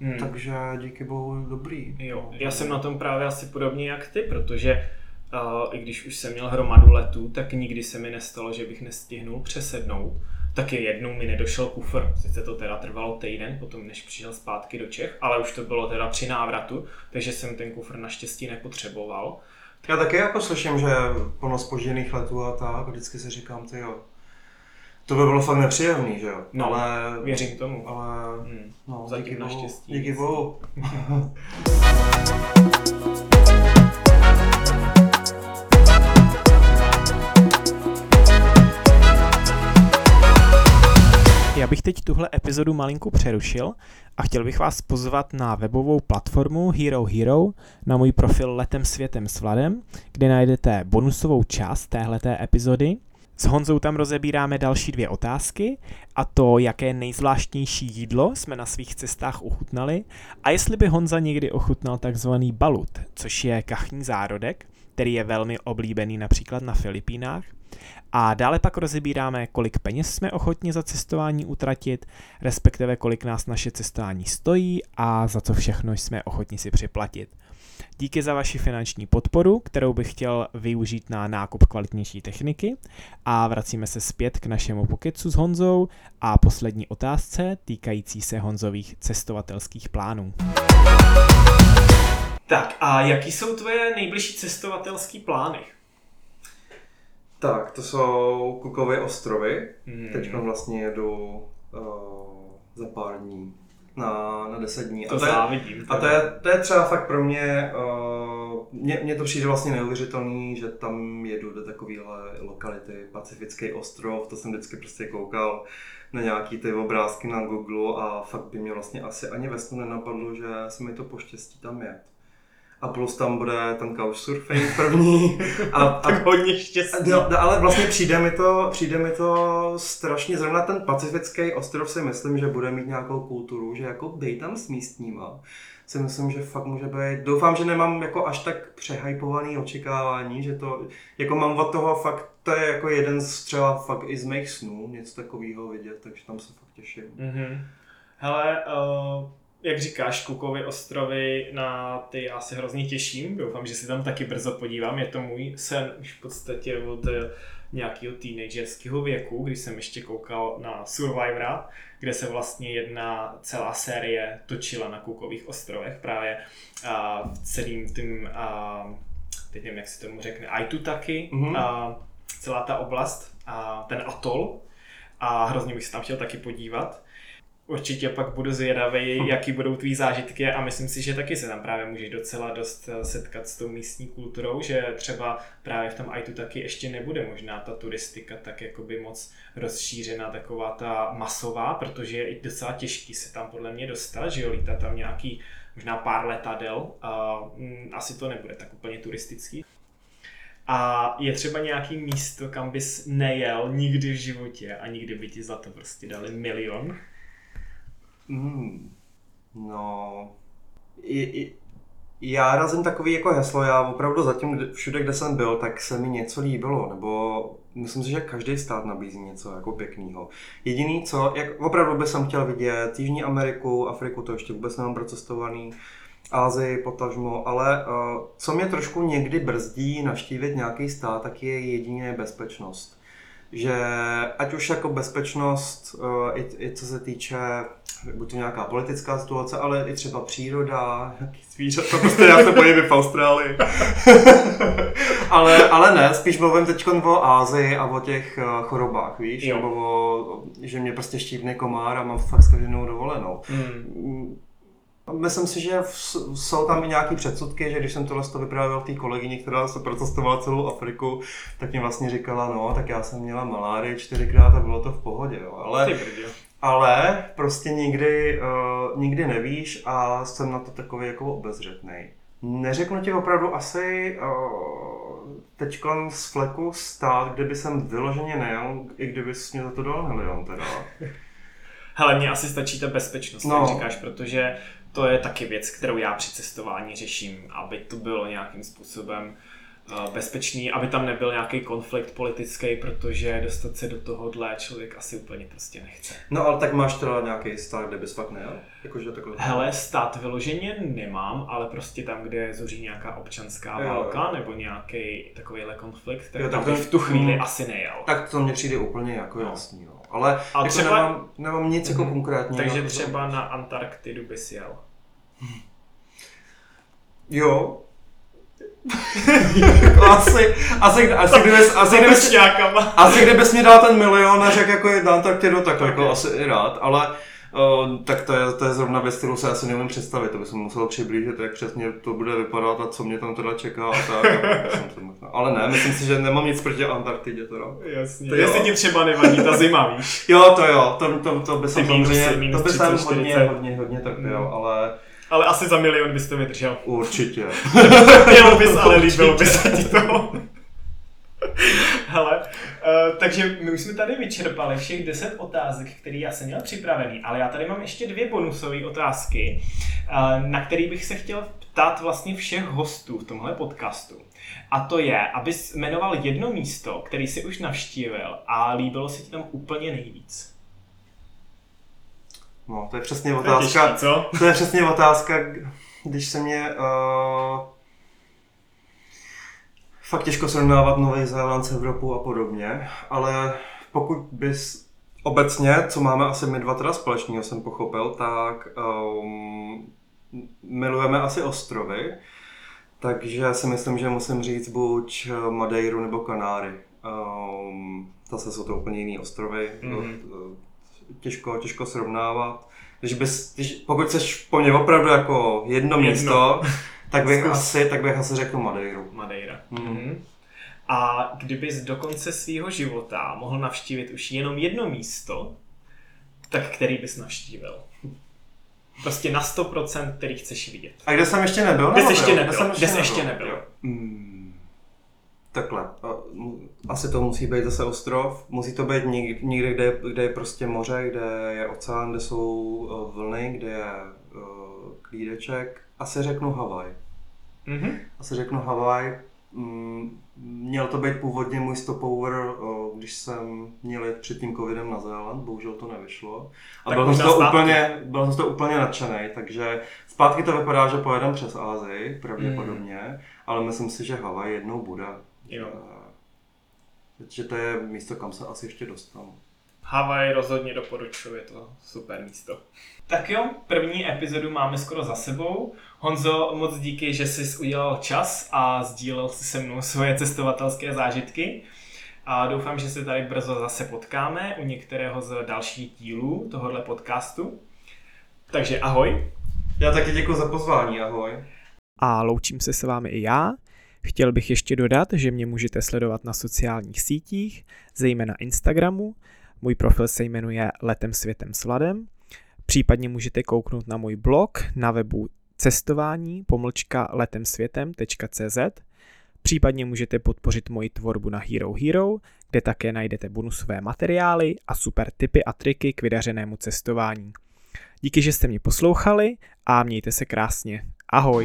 D: Hmm.
A: takže díky bohu dobrý.
D: Jo, já jsem na tom právě asi podobně jak ty, protože uh, i když už jsem měl hromadu letů, tak nikdy se mi nestalo, že bych nestihnul přesednout. Taky jednou mi nedošel kufr, sice to teda trvalo týden potom, než přišel zpátky do Čech, ale už to bylo teda při návratu, takže jsem ten kufr naštěstí nepotřeboval.
A: Já taky jako slyším, že plno spožděných letů a tak, vždycky si říkám, ty jo, to by bylo fakt nepříjemný, že jo?
D: No,
A: ale,
D: Věřím tomu.
A: ale,
D: Hmm.
A: no,
D: Zatím
A: díky bohu,
D: naštěstí.
A: díky bohu.
C: Já bych teď tuhle epizodu malinku přerušil a chtěl bych vás pozvat na webovou platformu Hero Hero na můj profil Letem světem s Vladem, kde najdete bonusovou část téhleté epizody. S Honzou tam rozebíráme další dvě otázky a to, jaké nejzvláštnější jídlo jsme na svých cestách ochutnali a jestli by Honza někdy ochutnal takzvaný balut, což je kachní zárodek, který je velmi oblíbený například na Filipínách. A dále pak rozebíráme, kolik peněz jsme ochotni za cestování utratit, respektive kolik nás naše cestování stojí a za co všechno jsme ochotni si připlatit. Díky za vaši finanční podporu, kterou bych chtěl využít na nákup kvalitnější techniky a vracíme se zpět k našemu pokecu s Honzou a poslední otázce týkající se Honzových cestovatelských plánů.
D: Tak a jaký jsou tvoje nejbližší cestovatelský plány?
A: Tak, to jsou Kukové ostrovy.
D: Hmm.
A: Teď vlastně jedu uh, za pár dní na, na 10 dní.
D: To
A: a to je,
D: závidím.
A: A to je, to je třeba fakt pro mě, uh, mě, mě to přijde vlastně neuvěřitelný, že tam jedu do takovéhle lokality, Pacifický ostrov, to jsem vždycky prostě koukal na nějaký ty obrázky na Google a fakt by mě vlastně asi ani ve snu nenapadlo, že se mi to poštěstí tam jet. A plus tam bude ten couchsurfing první. A, a,
D: tak hodně štěstí.
A: No, no, ale vlastně přijde mi, to, přijde mi to strašně, zrovna ten pacifický ostrov si myslím, že bude mít nějakou kulturu, že jako dej tam s místníma si myslím, že fakt může být. Doufám, že nemám jako až tak přehypovaný očekávání, že to, jako mám od toho fakt, to je jako jeden z třeba fakt i z mých snů, něco takového vidět, takže tam se fakt těším.
D: Mm-hmm. Hele, uh, jak říkáš, Kukovy ostrovy, na ty já se hrozně těším, doufám, že si tam taky brzo podívám, je to můj sen už v podstatě od eh, nějakého teenagerského věku, když jsem ještě koukal na Survivora, kde se vlastně jedna celá série točila na Kukových ostrovech, právě a, v celým tím, a, teď nevím, jak se tomu řekne, Aitutaki, mm-hmm. a, celá ta oblast, a ten atol, a hrozně bych se tam chtěl taky podívat určitě pak budu zvědavý, hm. jaký budou tvý zážitky a myslím si, že taky se tam právě můžeš docela dost eh, setkat s tou místní kulturou, že třeba právě v tom Aitu taky ještě nebude možná ta turistika tak jakoby moc rozšířená, taková ta masová, protože je i docela těžký se tam podle mě dostat, že jo, lítá tam nějaký možná pár letadel, a mm, asi to nebude tak úplně turistický. A je třeba nějaký místo, kam bys nejel nikdy v životě a nikdy by ti za to prostě dali milion?
A: Mm, no, i, i, já razím takový jako heslo, já opravdu zatím všude, kde jsem byl, tak se mi něco líbilo, nebo myslím si, že každý stát nabízí něco jako pěkného. Jediný co, jak opravdu bych jsem chtěl vidět Jižní Ameriku, Afriku, to ještě vůbec nemám procestovaný, Ázii potažmo, ale uh, co mě trošku někdy brzdí naštívit nějaký stát, tak je jedině bezpečnost. Že ať už jako bezpečnost, uh, i, i co se týče buď to nějaká politická situace, ale i třeba příroda, nějaký zvířata, prostě já se bojím v Austrálii. ale, ale ne, spíš mluvím teď o Ázii a o těch eh, chorobách, víš, jo. nebo o, že mě prostě štípne komár a mám fakt každou dovolenou. Hmm. Myslím si, že jsou tam i nějaké předsudky, že když jsem tohle to vyprávěl té kolegyni, která se protestovala celou Afriku, tak mě vlastně říkala, no, tak já jsem měla malárii čtyřikrát a bylo to v pohodě, jo. Ale, ale prostě nikdy, uh, nikdy nevíš a jsem na to takový jako obezřetný. Neřeknu ti opravdu asi uh, teď z fleku stát, kde by jsem vyloženě nejel, i kdyby mě za to dal milion teda.
D: Hele, mně asi stačí ta bezpečnost, no. jak říkáš, protože to je taky věc, kterou já při cestování řeším, aby to bylo nějakým způsobem Eh, bezpečný, aby tam nebyl nějaký konflikt politický, protože dostat se do tohohle člověk asi úplně prostě nechce.
A: No ale tak máš teda nějaký stát, kde bys fakt nejel? Jakože takhle.
D: Hele, stát vyloženě nemám, ale prostě tam, kde zuří nějaká občanská jo, válka jo. nebo nějaký takovýhle konflikt, tak, jo, tak tam bych v tu chvíli asi nejel.
A: Tak to mně přijde úplně jako no. jasný. No. Ale a jako třeba, nemám, nemám nic jako mm, konkrétního.
D: Takže třeba na Antarktidu bys jel.
A: Jo, asi, asi, asi, kdybys, asi, kdybys, asi kdybys mi dal ten milion a řekl jako jedna Antarktidu, tak jako asi i rád, ale Uh, tak to je, to je zrovna věc, kterou se asi neumím představit, to bych musel přiblížit, jak přesně to bude vypadat a co mě tam teda čeká a tak. A ale ne, myslím si, že nemám nic proti Antarktidě teda.
D: Jasně, to jestli ti třeba nevadí ta zima, víš.
A: Jo, to jo, to, to, to by samozřejmě, to by jsem hodně, hodně, hodně trpěl, mm. ale
D: ale asi za milion bys to vydržel.
A: Určitě.
D: Mělo bys, ale líbilo by se ti to. Hele, uh, takže my už jsme tady vyčerpali všech 10 otázek, které já jsem měl připravený, ale já tady mám ještě dvě bonusové otázky, uh, na které bych se chtěl ptát vlastně všech hostů v tomhle podcastu. A to je, abys jmenoval jedno místo, který si už navštívil a líbilo se ti tam úplně nejvíc.
A: No, to je přesně otázka. To je, těžký, co? to je přesně otázka, když se mě uh, fakt těžko srovnávat Nový Zéland s Evropou a podobně, ale pokud bys obecně, co máme asi my dva teda společného, jsem pochopil, tak um, milujeme asi ostrovy, takže si myslím, že musím říct buď Madeiru nebo Kanáry. Um, zase jsou to úplně jiné ostrovy. Mm-hmm těžko, těžko srovnávat. Když bys, když, pokud jsi po mně opravdu jako jedno, jedno. místo, tak bych, asi, tak bych asi řekl Madeiru.
D: Madeira. Hmm. Mm-hmm. A kdybys do konce svého života mohl navštívit už jenom jedno místo, tak který bys navštívil? Prostě na 100%, který chceš vidět.
A: A kde jsem ještě nebyl?
D: Kde jsi ještě
A: byl?
D: nebyl?
A: jsem
D: Kde jsi ještě nebyl?
A: Jo. Hmm. Takhle. Asi to musí být zase ostrov. Musí to být někde, kde, je- kde je prostě moře, kde je oceán, kde jsou vlny, kde je klídeček. Asi řeknu Havaj.
D: Mhm.
A: Asi řeknu Havaj. Mm, Měl to být původně můj stopover, o, když jsem měl jet před tím covidem na Zéland, bohužel to nevyšlo. A
D: Tak
A: byl jsem, z
D: možná
A: toho
D: zpátky.
A: úplně, byl jsem toho úplně nadšený, takže zpátky to vypadá, že pojedeme přes Ázii, pravděpodobně,
D: Hmm.
A: ale myslím si, že Havaj jednou bude.
D: Jo.
A: Že- Že to je místo, kam se asi ještě dostanu.
D: Havaj rozhodně doporučuji, je to super místo. Tak jo, první epizodu máme skoro za sebou. Honzo, moc díky, že jsi udělal čas a sdílel si se mnou svoje cestovatelské zážitky. A doufám, že se tady brzo zase potkáme u některého z dalších dílů tohohle podcastu. Takže ahoj.
A: Já taky děkuji za pozvání, ahoj.
C: A loučím se s vámi i já. Chtěl bych ještě dodat, že mě můžete sledovat na sociálních sítích, zejména Instagramu. Můj profil se jmenuje Letem světem s Vladem. Případně můžete kouknout na můj blog na webu cestování pomlčka letemsvětem.cz. Případně můžete podpořit moji tvorbu na Hero Hero, kde také najdete bonusové materiály a super tipy a triky k vydařenému cestování. Díky, že jste mě poslouchali a mějte se krásně. Ahoj!